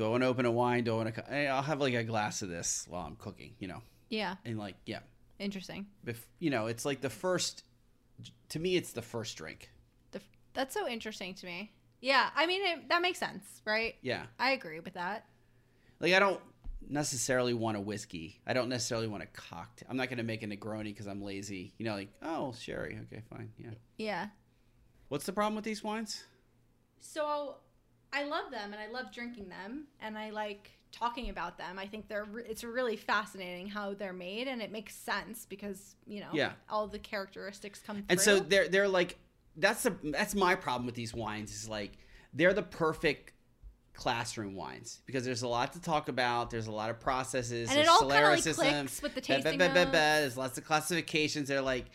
do I want to open a wine? Do I want to? Eh, I'll have like a glass of this while I'm cooking. You know, yeah, and like yeah, interesting. if you know, it's like the first. To me, it's the first drink. The, that's so interesting to me. Yeah, I mean it, that makes sense, right? Yeah. I agree with that. Like I don't necessarily want a whiskey. I don't necessarily want a cocktail. I'm not going to make a Negroni because I'm lazy. You know, like oh sherry. Okay, fine. Yeah. Yeah. What's the problem with these wines? So I love them and I love drinking them and I like talking about them. I think they're re- it's really fascinating how they're made and it makes sense because, you know, Yeah. all the characteristics come through. And so they're they're like that's the that's my problem with these wines is like they're the perfect classroom wines because there's a lot to talk about. There's a lot of processes. And it there's all kinda, like, system, clicks with the tasting ba- ba- ba. notes. There's lots of classifications. They're like,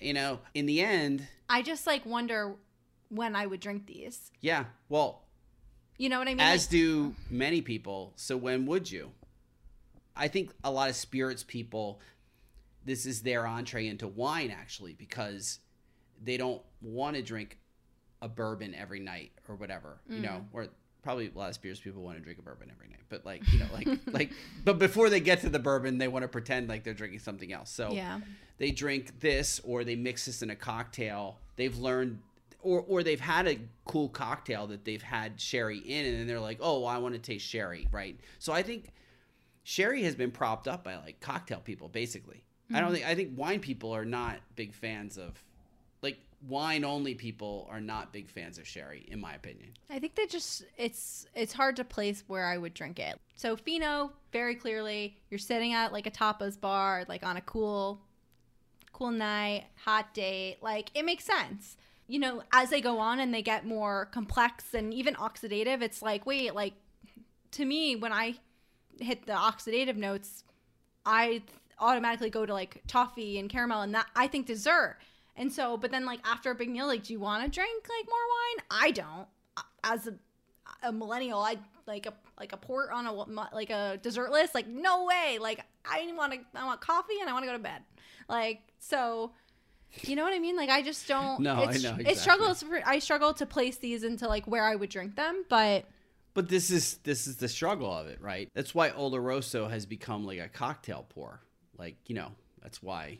you know, in the end, I just like wonder when I would drink these. yeah. Well, You know what I mean? as Like- do many people. So when would you? I think a lot of spirits people, this is their entree into wine actually because they don't want to drink a bourbon every night or whatever, you know, Mm. or probably a lot of spirits people want to drink a bourbon every night, but like, you know, like, like, but before they get to the bourbon, they want to pretend like they're drinking something else. So yeah. they drink this or they mix this in a cocktail. They've learned or or they've had a cool cocktail that they've had sherry in and then they're like, "Oh, well, I want to taste sherry," right? So I think sherry has been propped up by like cocktail people basically. I don't mm-hmm. think I think wine people are not big fans of like wine only people are not big fans of sherry in my opinion. I think they just it's it's hard to place where I would drink it. So Fino, very clearly, you're sitting at like a tapas bar, like on a cool cool night, hot date, like it makes sense. You know, as they go on and they get more complex and even oxidative, it's like, wait, like to me when I hit the oxidative notes, I automatically go to like toffee and caramel and that I think dessert. And so, but then like after a big meal, like, do you want to drink like more wine? I don't. As a, a millennial, I like a like a port on a like a dessert list. Like no way. Like I want to. I want coffee and I want to go to bed. Like so. You know what I mean? Like I just don't. No, I it's, know It struggles. For, I struggle to place these into like where I would drink them, but But this is this is the struggle of it, right? That's why Oloroso has become like a cocktail pour. Like, you know, that's why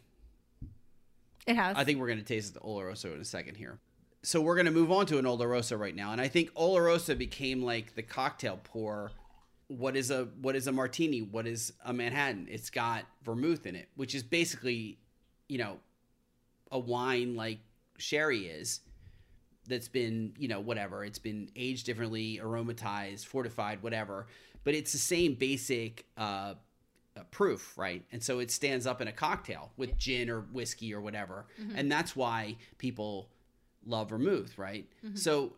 it has. I think we're going to taste the Oloroso in a second here. So we're going to move on to an Oloroso right now, and I think Oloroso became like the cocktail pour. What is a what is a martini? What is a Manhattan? It's got vermouth in it, which is basically, you know, a wine like sherry is. That's been you know whatever. It's been aged differently, aromatized, fortified, whatever. But it's the same basic uh, uh, proof, right? And so it stands up in a cocktail with gin or whiskey or whatever. And that's why people love vermouth, right? So,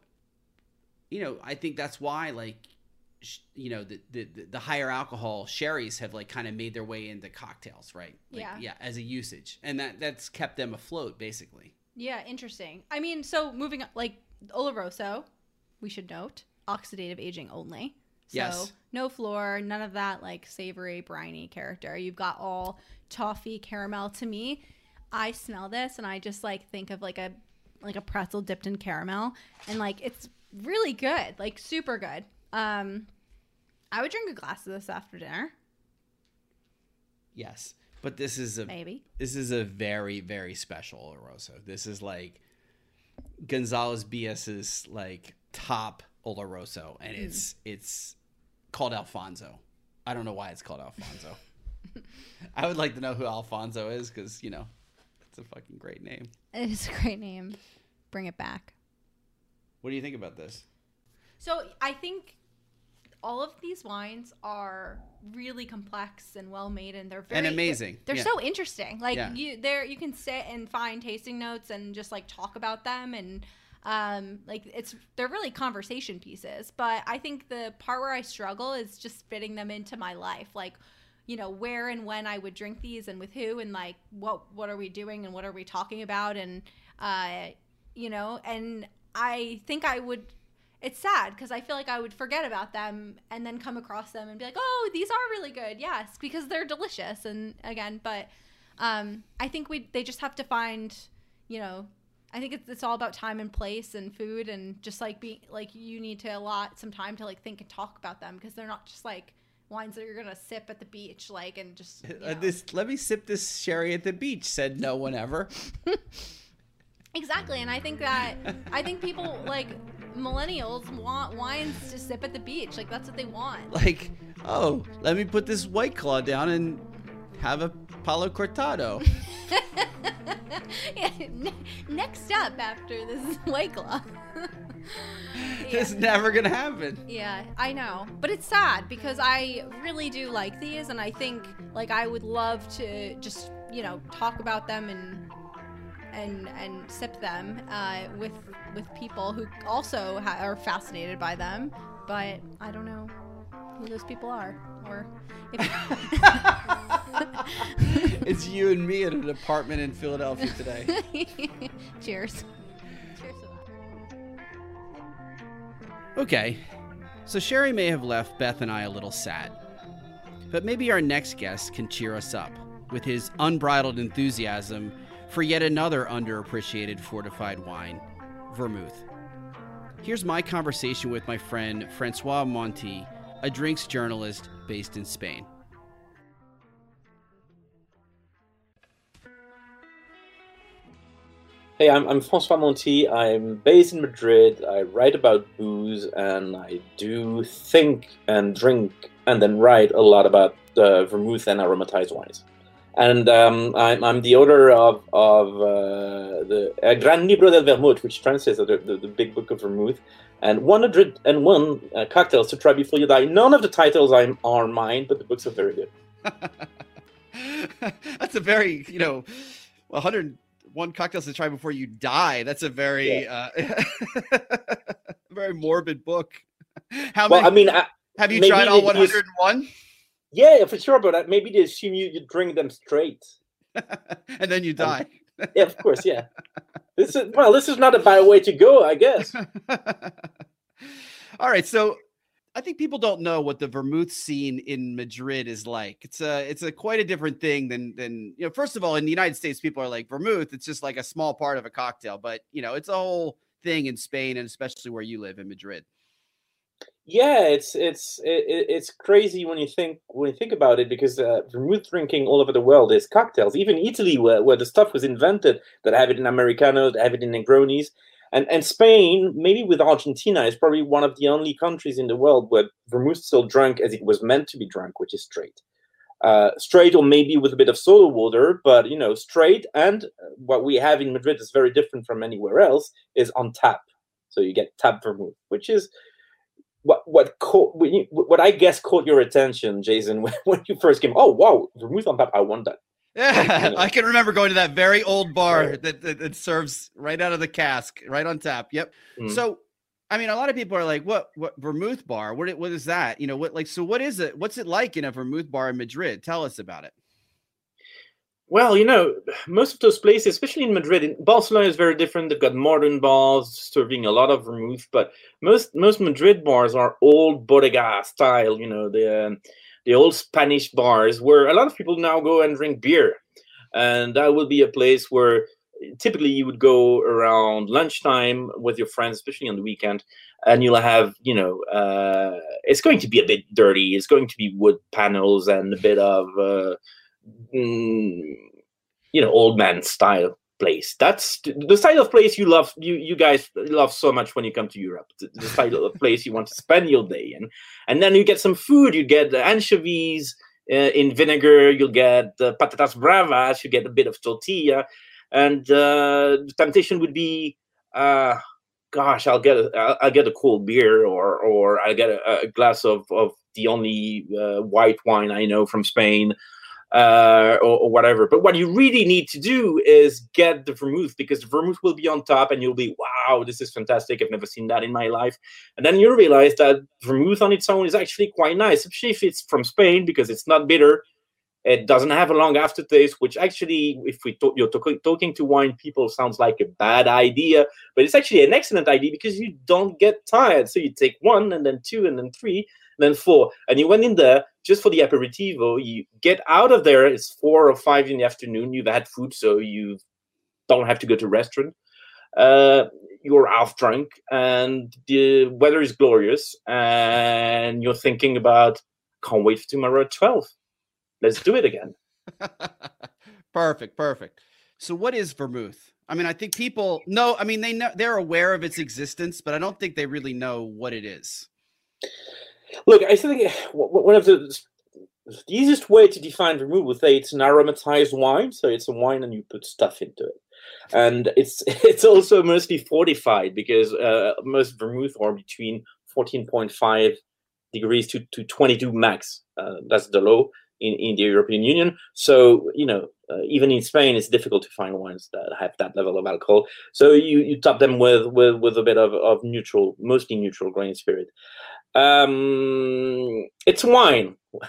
you know, I think that's why, like, you know, the, the the- higher alcohol sherries have like kind of made their way into cocktails, right? Like, Yeah. yeah, as a usage, and that that's kept them afloat, basically. Yeah, interesting. I mean, so moving on, like Oloroso, we should note, oxidative aging only. So Yes. no flor, none of that like savory, briny character. You've got all toffee caramel. To me, I smell this and I just like think of like a like a pretzel dipped in caramel, and like it's really good, like super good. Um, I would drink a glass of this after dinner, Yes, but this is a maybe. this is a very very special Oloroso. This is like Gonzalez Byass's like top Oloroso, and it's it's called Alfonso. I don't know why it's called Alfonso. I would like to know who Alfonso is because you know it's a fucking great name. It is a great name. Bring it back. What do you think about this? So I think all of these wines are really complex and well made, and they're very And amazing. They're, Yeah. so interesting. Like Yeah. you, there you can sit and find tasting notes and just like talk about them, and um, like it's they're really conversation pieces. But I think the part where I struggle is just fitting them into my life, like. You know where and when I would drink these, and with who, and like what what are we doing, and what are we talking about, and uh, you know, and I think I would it's sad because I feel like I would forget about them and then come across them and be like, "Oh, these are really good." Yes, because they're delicious. And again, but um, I think we they just have to find, you know, I think it's, it's all about time and place and food and just like being like you need to allot some time to like think and talk about them because they're not just like wines that you're gonna sip at the beach like and just you Uh, this let me sip this sherry at the beach. Said no one ever. Exactly, and I think that I think people like millennials want wines to sip at the beach. Like that's what they want. Like, oh, let me put this white claw down and have a palo cortado. Yeah, ne- Next up after this white claw. It's never gonna happen. Yeah, I know. But it's sad because I really do like these and I think like I would love to just, you know, talk about them and and and sip them uh, with with people who also ha- are fascinated by them, but I don't know who those people are or if It's you and me at an apartment in Philadelphia today. Cheers. Cheers to that. Okay, so Sherry may have left Beth and I a little sad. But maybe our next guest can cheer us up with his unbridled enthusiasm for yet another underappreciated fortified wine, vermouth. Here's my conversation with my friend François Monti, a drinks journalist based in Spain. Hey, I'm, I'm François Monti. I'm based in Madrid. I write about booze and I do think and drink and then write a lot about uh, vermouth and aromatized wines. And um, I'm, I'm the author of, of uh, the uh, Gran Libro del Vermouth, which translates the, the, the big book of vermouth, and 101 uh, cocktails to try before you die. None of the titles are, are mine, but the books are very good. That's a very, you know, 101 cocktails to try before you die. That's a very, uh, very morbid book. How Well, many I mean, I, have you tried all 101? Yeah, for sure, but uh, maybe they assume you, you drink them straight. and then you die. Yeah, of course, yeah. This is well, this is not a bad way to go, I guess. all right, so I think people don't know what the vermouth scene in Madrid is like. It's a it's a quite a different thing than than you know. First of all, in the United States, people are like vermouth. It's just like a small part of a cocktail, but you know, it's a whole thing in Spain and especially where you live in Madrid. Yeah, it's it's it, it- it's crazy when you think when you think about it because uh, vermouth drinking all over the world is cocktails. Even Italy, where, where the stuff was invented, that have it in Americanos, that have it in Negronis, and and Spain, maybe with Argentina, is probably one of the only countries in the world where vermouth still drunk as it was meant to be drunk, which is straight. Uh, straight or maybe with a bit of soda water, but you know, straight. And uh, what we have in Madrid is very different from anywhere else. Is on tap, so you get tap vermouth, which is what what caught when you- what I guess caught your attention, Jason, when, when you first came. Oh wow, vermouth on tap! I want that. Yeah, I can remember going to that very old bar Right. that, that, that serves right out of the cask, right on tap. Yep. Mm. So, I mean, a lot of people are like, "What? What vermouth bar? What? What is that? You know, what? Like, so what is it? What's it like in a vermouth bar in Madrid? Tell us about it." Well, you know, most of those places, especially in Madrid, in Barcelona is very different. They've got modern bars serving a lot of vermouth, but most most Madrid bars are old bodega style. You know, the um, the old Spanish bars where a lot of people now go and drink beer, and that will be a place where typically you would go around lunchtime with your friends, especially on the weekend, and you'll have, you know, uh, it's going to be a bit dirty. It's going to be wood panels and a bit of. Uh, mm, you know old man style place. That's the style of place you love you you guys love so much when you come to europe. The, the style of place you want to spend your day in. And then you get some food. You get the anchovies uh, in vinegar. You'll get the patatas bravas. You get a bit of tortilla. And uh, the temptation would be uh, gosh i'll get a i'll get a cold beer or or i'll get a, a glass of of the only uh, white wine i know from spain uh, or, or, whatever. But what you really need to do is get the vermouth because the vermouth will be on top, and you'll be, wow, this is fantastic. I've never seen that in my life. And then you realize that vermouth on its own is actually quite nice, especially if it's from Spain because it's not bitter. It doesn't have a long aftertaste, which actually, if we talk, you're talk, talking to wine people, sounds like a bad idea, but it's actually an excellent idea because you don't get tired. So you take one, and then two, and then three, then four. And you went in there just for the aperitivo. You get out of there, it's four or five in the afternoon. You've had food, so you don't have to go to restaurant. Uh, you're half drunk, and the weather is glorious, and you're thinking about, can't wait for tomorrow at 12. Let's do it again. perfect, perfect. So, what is vermouth? I mean, I think people know. I mean, they know they're aware of its existence, but I don't think they really know what it is. Look, I think one of the the easiest way to define vermouth would say it's an aromatized wine. So it's a wine and you put stuff into it, and it's it's also mostly fortified because uh, most vermouth are between fourteen point five degrees to, to 22 max. Uh, that's the low in, in the European Union. So, you know, uh, even in Spain, it's difficult to find wines that have that level of alcohol. So you, you top them with, with, with a bit of, of neutral, mostly neutral grain spirit. Um, it's wine.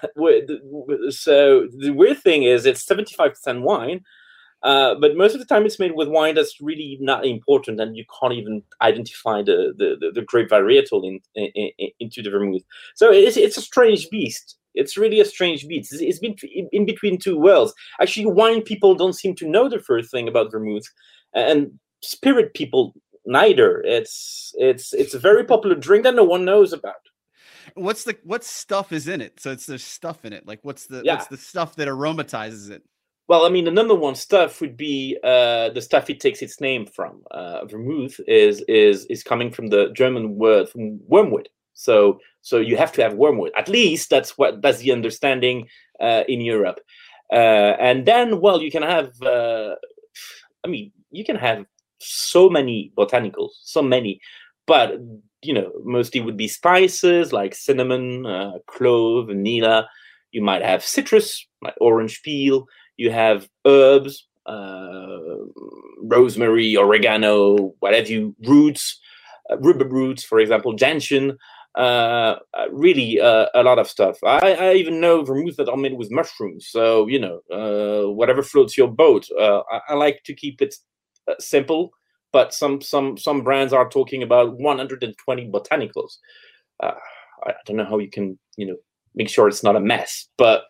so the weird thing is it's 75% wine, uh, but most of the time it's made with wine that's really not important, and you can't even identify the the, the grape varietal in, in, in, into the vermouth. So it's it's a strange beast. It's really a strange beast. It's, it's been in between two worlds. Actually, wine people don't seem to know the first thing about vermouth, and spirit people neither. It's it's it's a very popular drink that no one knows about what's the what stuff is in it? So it's there's stuff in it. Like what's the yeah. what's the stuff that aromatizes it? Well, I mean, the number one stuff would be uh, the stuff it takes its name from. Uh, vermouth is is is coming from the German word from wormwood. So so you have to have wormwood. At least that's what that's the understanding uh, in Europe. Uh, and then, well, you can have. Uh, I mean, you can have so many botanicals, so many, but you know, mostly would be spices like cinnamon, uh, clove, vanilla. You might have citrus, like orange peel. You have herbs, uh, rosemary, oregano, whatever you, roots, uh, rhubarb roots, for example, gentian. Uh, uh, really uh, a lot of stuff. I, I, even know vermouth that are made with mushrooms. So you know, uh, whatever floats your boat. I, I, like to keep it simple but some some some brands are talking about 120 botanicals. Uh, I don't know how you can you know make sure it's not a mess, but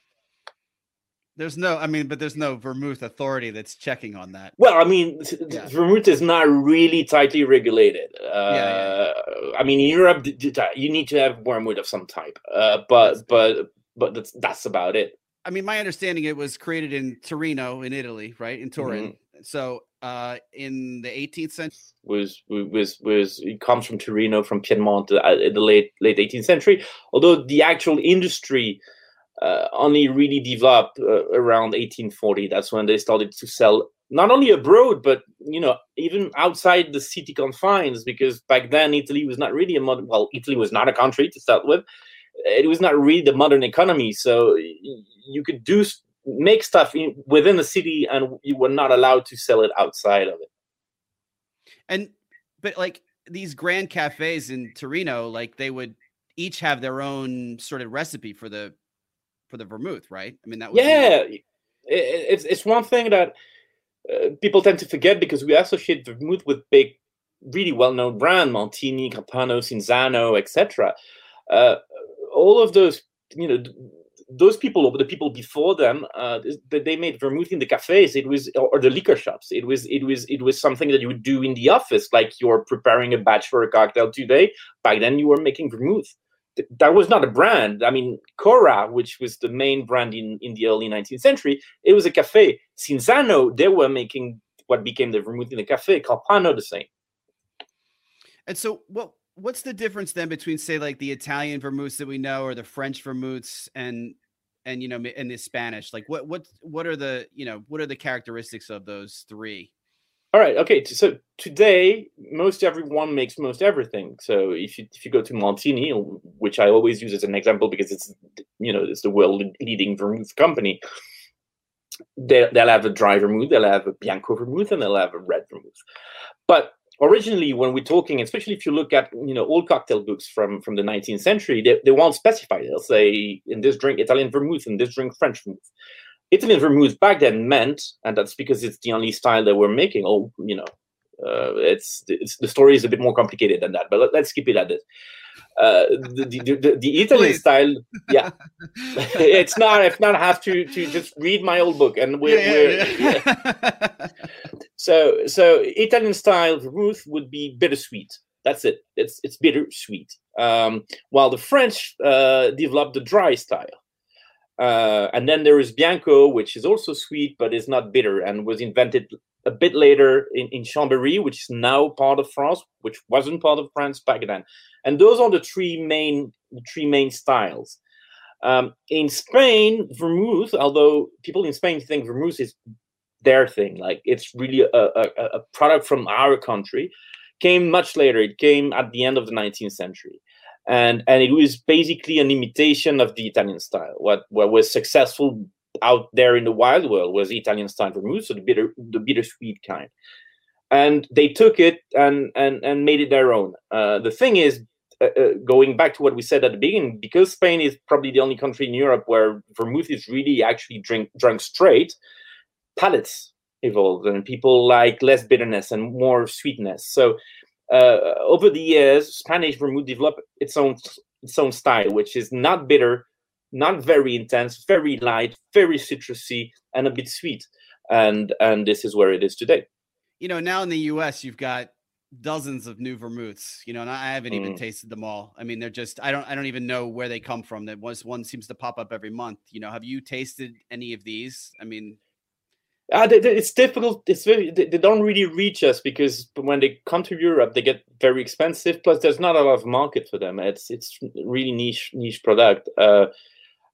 there's no, I mean, but there's no vermouth authority that's checking on that. Well, I mean, yeah. vermouth is not really tightly regulated. Uh, yeah, yeah, I mean, in Europe, you need to have wormwood of some type, uh, but but but that's that's about it. I mean, my understanding it was created in Torino, in Italy, right? In Turin. Mm-hmm. So uh, in the 18th century was was was it comes from Torino from Piedmont uh, in the late late 18th century. Although the actual industry uh, only really developed uh, around 1840. That's when they started to sell not only abroad but you know even outside the city confines because back then Italy was not really a modern well Italy was not a country to start with. It was not really the modern economy, so you could do make stuff in, within the city and you were not allowed to sell it outside of it and but like these grand cafes in torino like they would each have their own sort of recipe for the for the vermouth right i mean that was yeah it, it's it's one thing that uh, people tend to forget because we associate vermouth with big, really well-known brand Martini, Carpano, Cinzano, etc. Uh, all of those, you know, those people or the people before them, uh, they made vermouth in the cafes. It was or the liquor shops. It was it was it was something that you would do in the office, like you're preparing a batch for a cocktail today. Back then, you were making vermouth that was not a brand. I mean, Cora, which was the main brand in, in the early 19th century, it was a cafe. Cinzano, they were making what became the vermouth in the cafe. Carpano, the same. And so, what what's the difference then between, say, like the Italian vermouths that we know, or the French vermouths, and and you know, and the Spanish? Like, what what what are the you know what are the characteristics of those three? All right. Okay. So today, most everyone makes most everything. So if you if you go to Martini, which I always use as an example because it's you know it's the world leading vermouth company, they, they'll have a dry vermouth, they'll have a bianco vermouth, and they'll have a red vermouth. But originally, when we're talking, especially if you look at you know old cocktail books from from the 19th century, they, they won't specify. They'll say in this drink Italian vermouth, in this drink French vermouth. Italian vermouth back then meant, and that's because it's the only style that we're making. Oh, you know, uh, it's, it's the story is a bit more complicated than that. But let, us keep it at this. Uh, the, the, the, the, Italian style, yeah, it's not. If not, I have to to just read my old book, and we're, yeah, we're yeah. Yeah. so so Italian style Ruth would be bittersweet. That's it. It's it's bittersweet. Um, while the French uh, developed the dry style. Uh, and then there is Bianco, which is also sweet but is not bitter and was invented a bit later in, in Chambéry, which is now part of France, which wasn't part of France back then. And those are the three main the three main styles. Um, in Spain, vermouth, although people in Spain think vermouth is their thing, like it's really a, a, a product from our country, came much later. It came at the end of the 19th century and and it was basically an imitation of the Italian style. What what was successful out there in the wild world was Italian style vermouth, so the bitter the bittersweet kind. And they took it and and and made it their own. Uh, the thing is, uh, uh, going back to what we said at the beginning, because Spain is probably the only country in Europe where vermouth is really actually drink drunk straight, palates evolved and people like less bitterness and more sweetness. So uh, over the years, Spanish vermouth developed its own its own style, which is not bitter, not very intense, very light, very citrusy, and a bit sweet. And and this is where it is today. You know, now in the U.S., you've got dozens of new vermouths. You know, and I haven't even mm. tasted them all. I mean, they're just I don't I don't even know where they come from. That was one seems to pop up every month. You know, have you tasted any of these? I mean, uh, it's difficult. It's very they, they, don't really reach us because when they come to Europe, they get very expensive. Plus, there's not a lot of market for them. It's it's really niche niche product. Uh,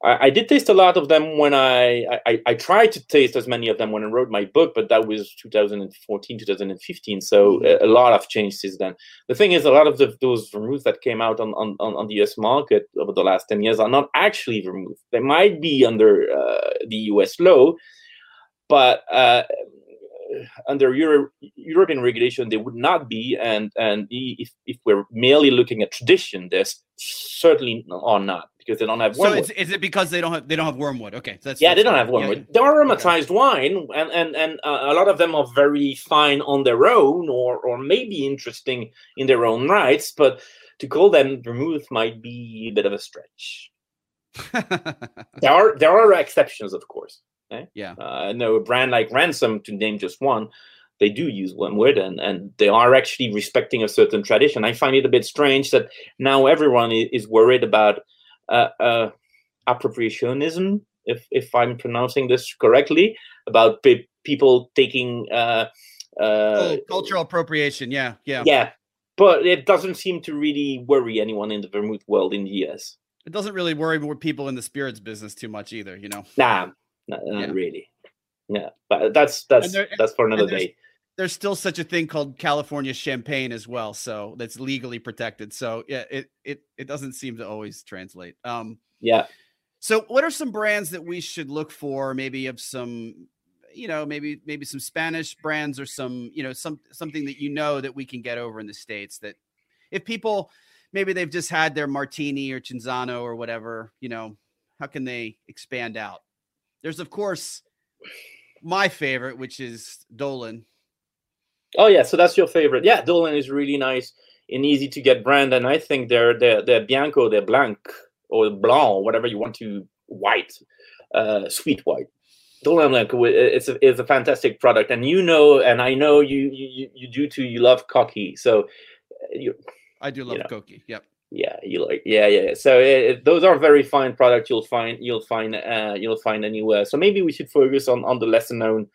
I, I, did taste a lot of them when I, I I tried to taste as many of them when I wrote my book, but that was 2014, 2015. So mm-hmm. a, a, lot have changed since then. The thing is, a lot of the, those vermouths that came out on, on, on the US market over the last 10 years are not actually vermouth. They might be under uh, the US law but uh, under Euro- European regulation, they would not be. And and if, if we're merely looking at tradition, they certainly are not because they don't have wormwood. So is it because they don't have they don't have wormwood? Okay, so that's, yeah, that's they don't have wormwood. Yeah. They are aromatized okay. wine, and and and uh, a lot of them are very fine on their own, or or maybe interesting in their own rights. But to call them vermouth might be a bit of a stretch. there are there are exceptions, of course. Eh? Yeah. Uh, I know a brand like Ransom, to name just one, they do use wormwood and, and they are actually respecting a certain tradition. I find it a bit strange that now everyone is worried about uh, uh, appropriationism, if, if I'm pronouncing this correctly, about pe- people taking. Uh, uh, cultural appropriation, yeah, yeah. Yeah, but it doesn't seem to really worry anyone in the vermouth world in the US. It doesn't really worry more people in the spirits business too much either, you know. Nah, not, not yeah. really. Yeah, but that's that's there, that's for another day. There's still such a thing called California champagne as well, so that's legally protected. So yeah, it it it doesn't seem to always translate. Um, yeah. So what are some brands that we should look for? Maybe of some, you know, maybe maybe some Spanish brands or some, you know, some something that you know that we can get over in the states that if people maybe they've just had their martini or cinzano or whatever, you know, how can they expand out? There's of course my favorite, which is Dolin. Oh yeah, so that's your favorite. Yeah, Dolin is really nice and easy to get brand, and I think they're they're, they're Bianco, they're Blanc or Blanc, whatever you want to white, uh, sweet white. Dolin Blanc, it's a, it's a fantastic product, and you know, and I know you you you do too. You love Cocchi, so you. I do love you know, Cocchi. Yep yeah you like yeah yeah so it, those are very fine products you'll find you'll find uh you'll find anywhere so maybe we should focus on on the lesser known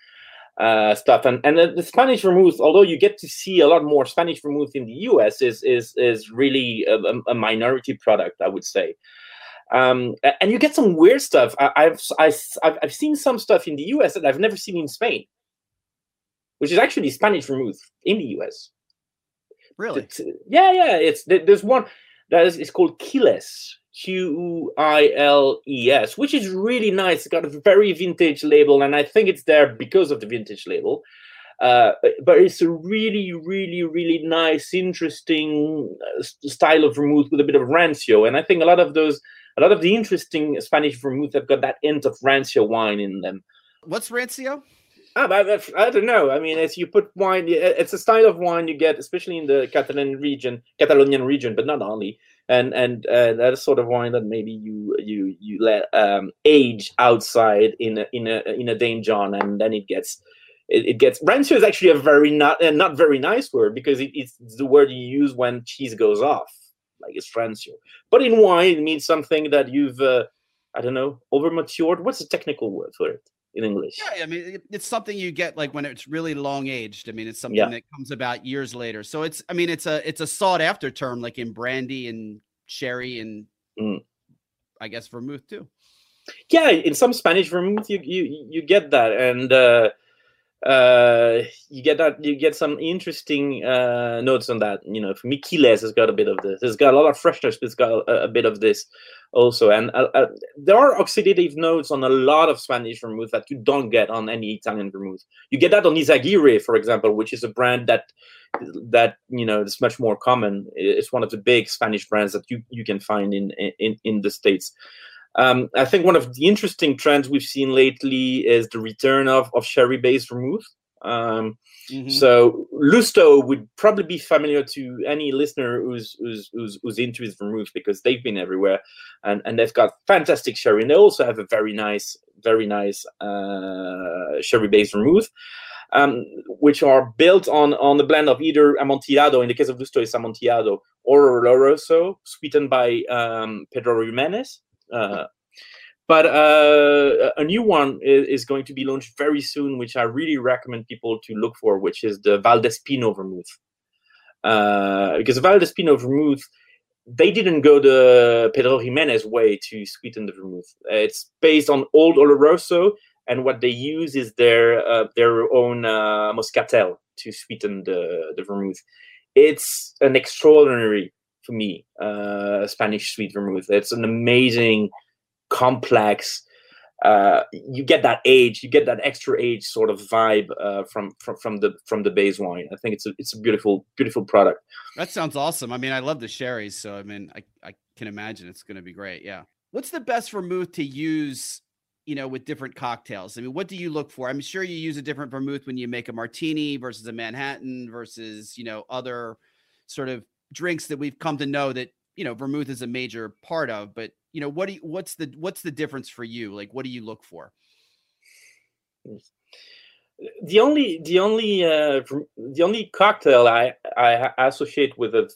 uh stuff and and the, the spanish vermouth although you get to see a lot more spanish vermouth in the us is is is really a, a minority product i would say um and you get some weird stuff I, I've, I've i've seen some stuff in the us that i've never seen in spain which is actually spanish vermouth in the us Really? Yeah, yeah. It's there's one that is it's called Quiles, Q I L E S, which is really nice. It's got a very vintage label, and I think it's there because of the vintage label. Uh, but it's a really, really, really nice, interesting uh, style of vermouth with a bit of rancio. And I think a lot of those, a lot of the interesting Spanish vermouth have got that hint of rancio wine in them. What's rancio? I, I, I, don't know. I mean, as you put wine, it's a style of wine you get, especially in the Catalan region, Catalonian region, but not only. And and uh, that is sort of wine that maybe you you you let um, age outside in a in a in a demijohn, and then it gets it, it gets rancio is actually a very not uh, not very nice word because it, it's the word you use when cheese goes off, like it's rancio. But in wine, it means something that you've uh, I don't know over matured. What's the technical word for it? In English. Yeah, I mean, it's something you get like when it's really long aged. I mean, it's something yeah. that comes about years later. So it's, I mean, it's a it's a sought after term, like in brandy and sherry and mm. I guess vermouth too. Yeah, in some Spanish vermouth, you you you get that, and uh, uh, you get that you get some interesting uh, notes on that. You know, Quiles has got a bit of this. It's got a lot of freshness, but it's got a, a bit of this also. And uh, uh, there are oxidative notes on a lot of Spanish vermouth that you don't get on any Italian vermouth. You get that on Izaguirre, for example, which is a brand that that you know is much more common. It's one of the big Spanish brands that you you can find in in in the states. Um, I think one of the interesting trends we've seen lately is the return of, of sherry based vermouth. Um, mm-hmm. So Lustau would probably be familiar to any listener who's, who's who's who's into his vermouth because they've been everywhere, and and they've got fantastic sherry, and they also have a very nice, very nice uh, sherry based vermouth. Um, which are built on on the blend of either Amontillado, in the case of Lustau, it's Amontillado, or Oloroso, sweetened by um, Pedro Ximénez. Uh, but uh, a new one is, is, going to be launched very soon, which I really recommend people to look for, which is the Valdespino vermouth. Uh, because Valdespino vermouth, they didn't go the Pedro Ximénez way to sweeten the vermouth. It's based on old Oloroso, and what they use is their uh, their own uh, Moscatel to sweeten the, the vermouth. It's an extraordinary for me, uh, Spanish sweet vermouth. It's an amazing, complex. Uh, you get that age, you get that extra age sort of vibe uh, from, from from the from the base wine. I think it's a it's a beautiful beautiful product. That sounds awesome. I mean, I love the sherries, so I mean, I I can imagine it's going to be great. Yeah. What's the best vermouth to use you know, with different cocktails? I mean, what do you look for? I'm sure you use a different vermouth when you make a martini versus a Manhattan versus, you know, other sort of drinks that we've come to know that you know vermouth is a major part of but you know what do you, what's the what's the difference for you? Like what do you look for? The only the only uh, the only cocktail I I associate with a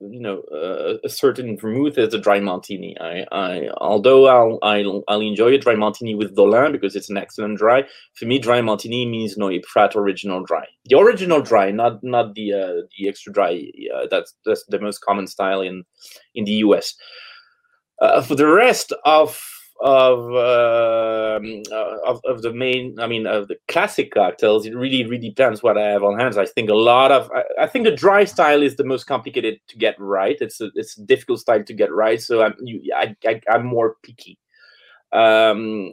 you know uh, a certain vermouth is a dry martini. I, I although I'll, I'll I'll enjoy a dry martini with Dolin because it's an excellent dry. For me, dry martini means Noilly Prat original dry. The original dry, not not the uh, the extra dry. Uh, that's that's the most common style in in the U.S. Uh, for the rest of of, uh, of of the main i mean of the classic cocktails it really really depends what i have on hands i think a lot of I, I, think the dry style is the most complicated to get right. It's a it's a difficult style to get right. So i'm you, I, I i'm more picky um,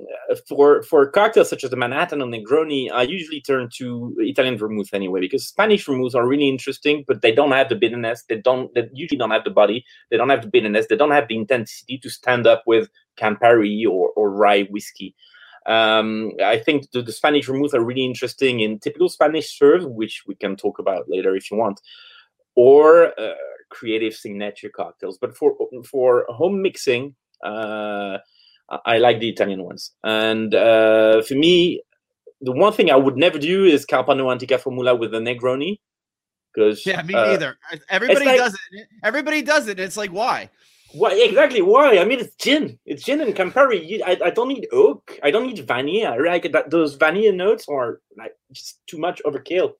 for for cocktails such as the Manhattan or Negroni, I usually turn to Italian vermouth anyway because Spanish vermouths are really interesting, but they don't have the bitterness. They don't. They usually don't have the body. They don't have the bitterness. They don't have the intensity to stand up with Campari or, or rye whiskey. Um, I think the, the Spanish vermouth are really interesting in typical Spanish serve, which we can talk about later if you want, or uh, creative signature cocktails. But for for home mixing, uh, I like the Italian ones. And uh, for me, the one thing I would never do is Carpano Antica Formula with the Negroni. Because Yeah, me uh, neither. Everybody like- does it. Everybody does it. It's like why? Why exactly? Why? I mean, it's gin. It's gin and Campari. I, I don't need oak. I don't need vanilla. I Like that, those vanilla notes are like just too much overkill.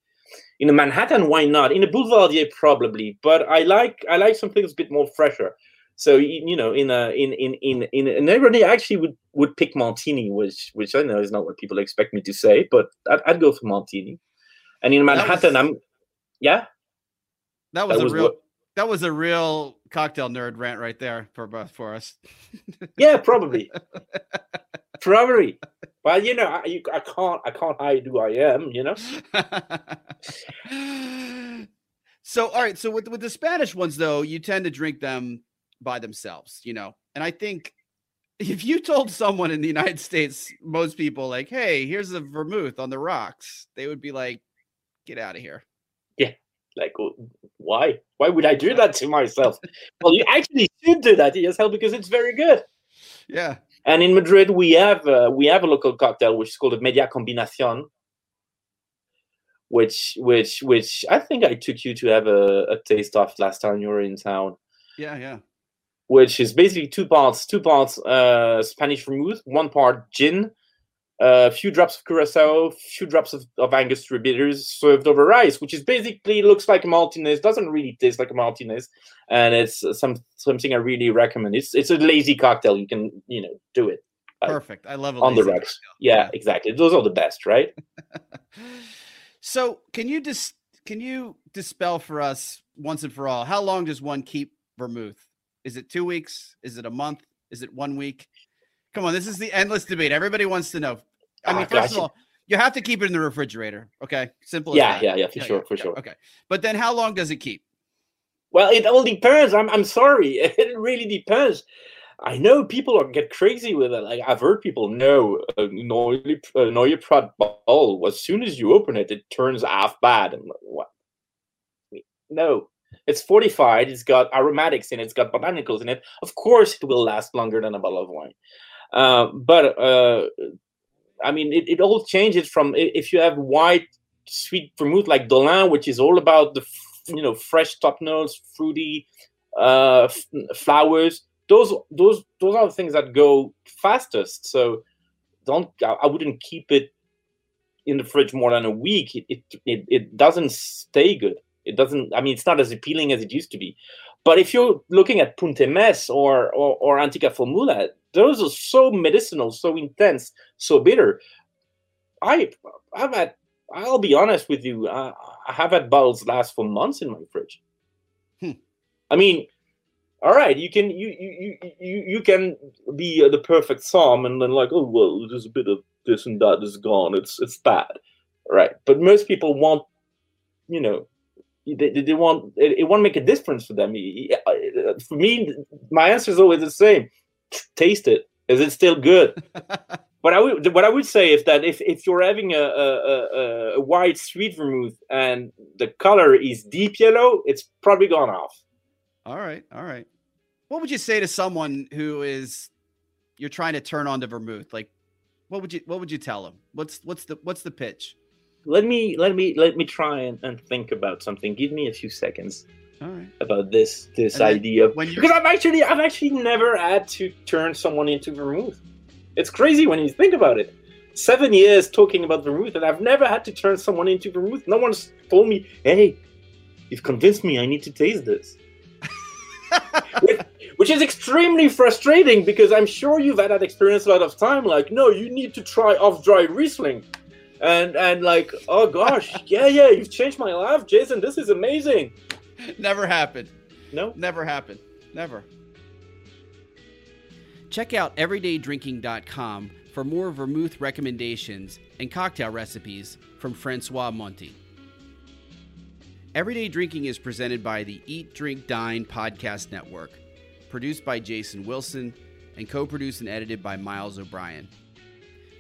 In a Manhattan, why not? In a Boulevardier, probably. But I like I like something that's a bit more fresher. So you, know, in a in in in in a neighborhood, I actually would would pick Martini, which which I know is not what people expect me to say, but I'd, I'd go for Martini. And in Manhattan, was- I'm yeah. That was That a was real. what- That was a real cocktail nerd rant right there for both for us. Yeah, probably. probably. Well, you know, I, you, I can't, I can't hide who I am. You know. so all right so with with the spanish ones though you tend to drink them by themselves you know and i think if you told someone in the united states most people like hey here's a vermouth on the rocks they would be like get out of here Yeah, Like, why? Why would I do that to myself? well, you actually should do that to yourself because it's very good. yeah And in Madrid, we have uh, we have a local cocktail which is called a Media Combinación, which which which I think I took you to have a, a taste of last time you were in town. yeah yeah which is basically two parts two parts uh spanish vermouth one part gin a few drops of curacao few drops of, of angostura bitters served over rice which is basically looks like a martinez doesn't really taste like a martinez and it's uh, some something i really recommend. It's it's a lazy cocktail you can you know do it. Uh, perfect. I love it on the rocks. yeah. exactly. Those are the best right? So can you dis can you dispel for us once and for all how long does one keep vermouth is it two weeks is it a month is it one week come on this is the endless debate everybody wants to know i Ah, mean first of all you have to keep it in the refrigerator okay simple as yeah that. yeah yeah for sure for sure okay but then how long does it keep Well, it all depends. I'm I'm sorry. It really depends. I know people are get crazy with it. Like I've heard people know uh, Noilly uh, Noilly Prat Ball. As soon as you open it, it turns half bad. And like, what? No, it's fortified. It's got aromatics in it. It's got botanicals in it. Of course, it will last longer than a bottle of wine. Uh, but uh, I mean, it, it all changes from if you have white sweet vermouth like Dolin, which is all about the you know fresh top notes, fruity uh, f- flowers. Those those those are the things that go fastest. So don't I, wouldn't keep it in the fridge more than a week. It, it it it doesn't stay good. It doesn't. I mean, it's not as appealing as it used to be. But if you're looking at Punte Mes or, or or Antica Formula, those are so medicinal, so intense, so bitter. I I've had. I'll be honest with you. I, I have had bottles last for months in my fridge. Hmm. I mean, all right, you can you you you you, you can be uh, the perfect somm and then like, oh well, there's a bit of this and that is gone. It's it's bad, right? But most people want, you know, they, they they want it, it won't make a difference for them. Uh, For me, my answer is always the same: taste it. Is it still good? But I would, what I would say is that if, if you're having a, a, a, a white sweet vermouth and the color is deep yellow, it's probably gone off. all right all right what would you say to someone who is you're trying to turn on to vermouth like what would you what would you tell them what's what's the what's the pitch Let me let me let me try and, and think about something. Give me a few seconds all right about this this And idea of because I've actually I've actually never had to turn someone into vermouth. It's crazy when you think about it. Seven years talking about vermouth, and I've never had to turn someone into vermouth. No one's told me, "Hey, you've convinced me. I need to taste this." which, which is extremely frustrating because I'm sure you've had that experience a lot of time. Like, no, you need to try off-dry Riesling, and and like, oh gosh, yeah, yeah, you've changed my life, Jason. This is amazing. never happened No, Never happened. Never. Check out everydaydrinking.com for more vermouth recommendations and cocktail recipes from François Monti. Everyday Drinking is presented by the Eat, Drink, Dine podcast network, produced by Jason Wilson, and co produced and edited by Miles O'Brien.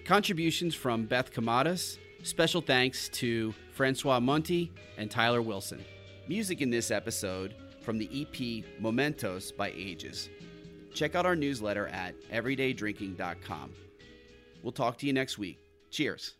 Contributions from Beth Camadas. Special thanks to François Monti and Tyler Wilson. Music in this episode from the EP Momentos by Ages. Check out our newsletter at everydaydrinking.com. We'll talk to you next week. Cheers.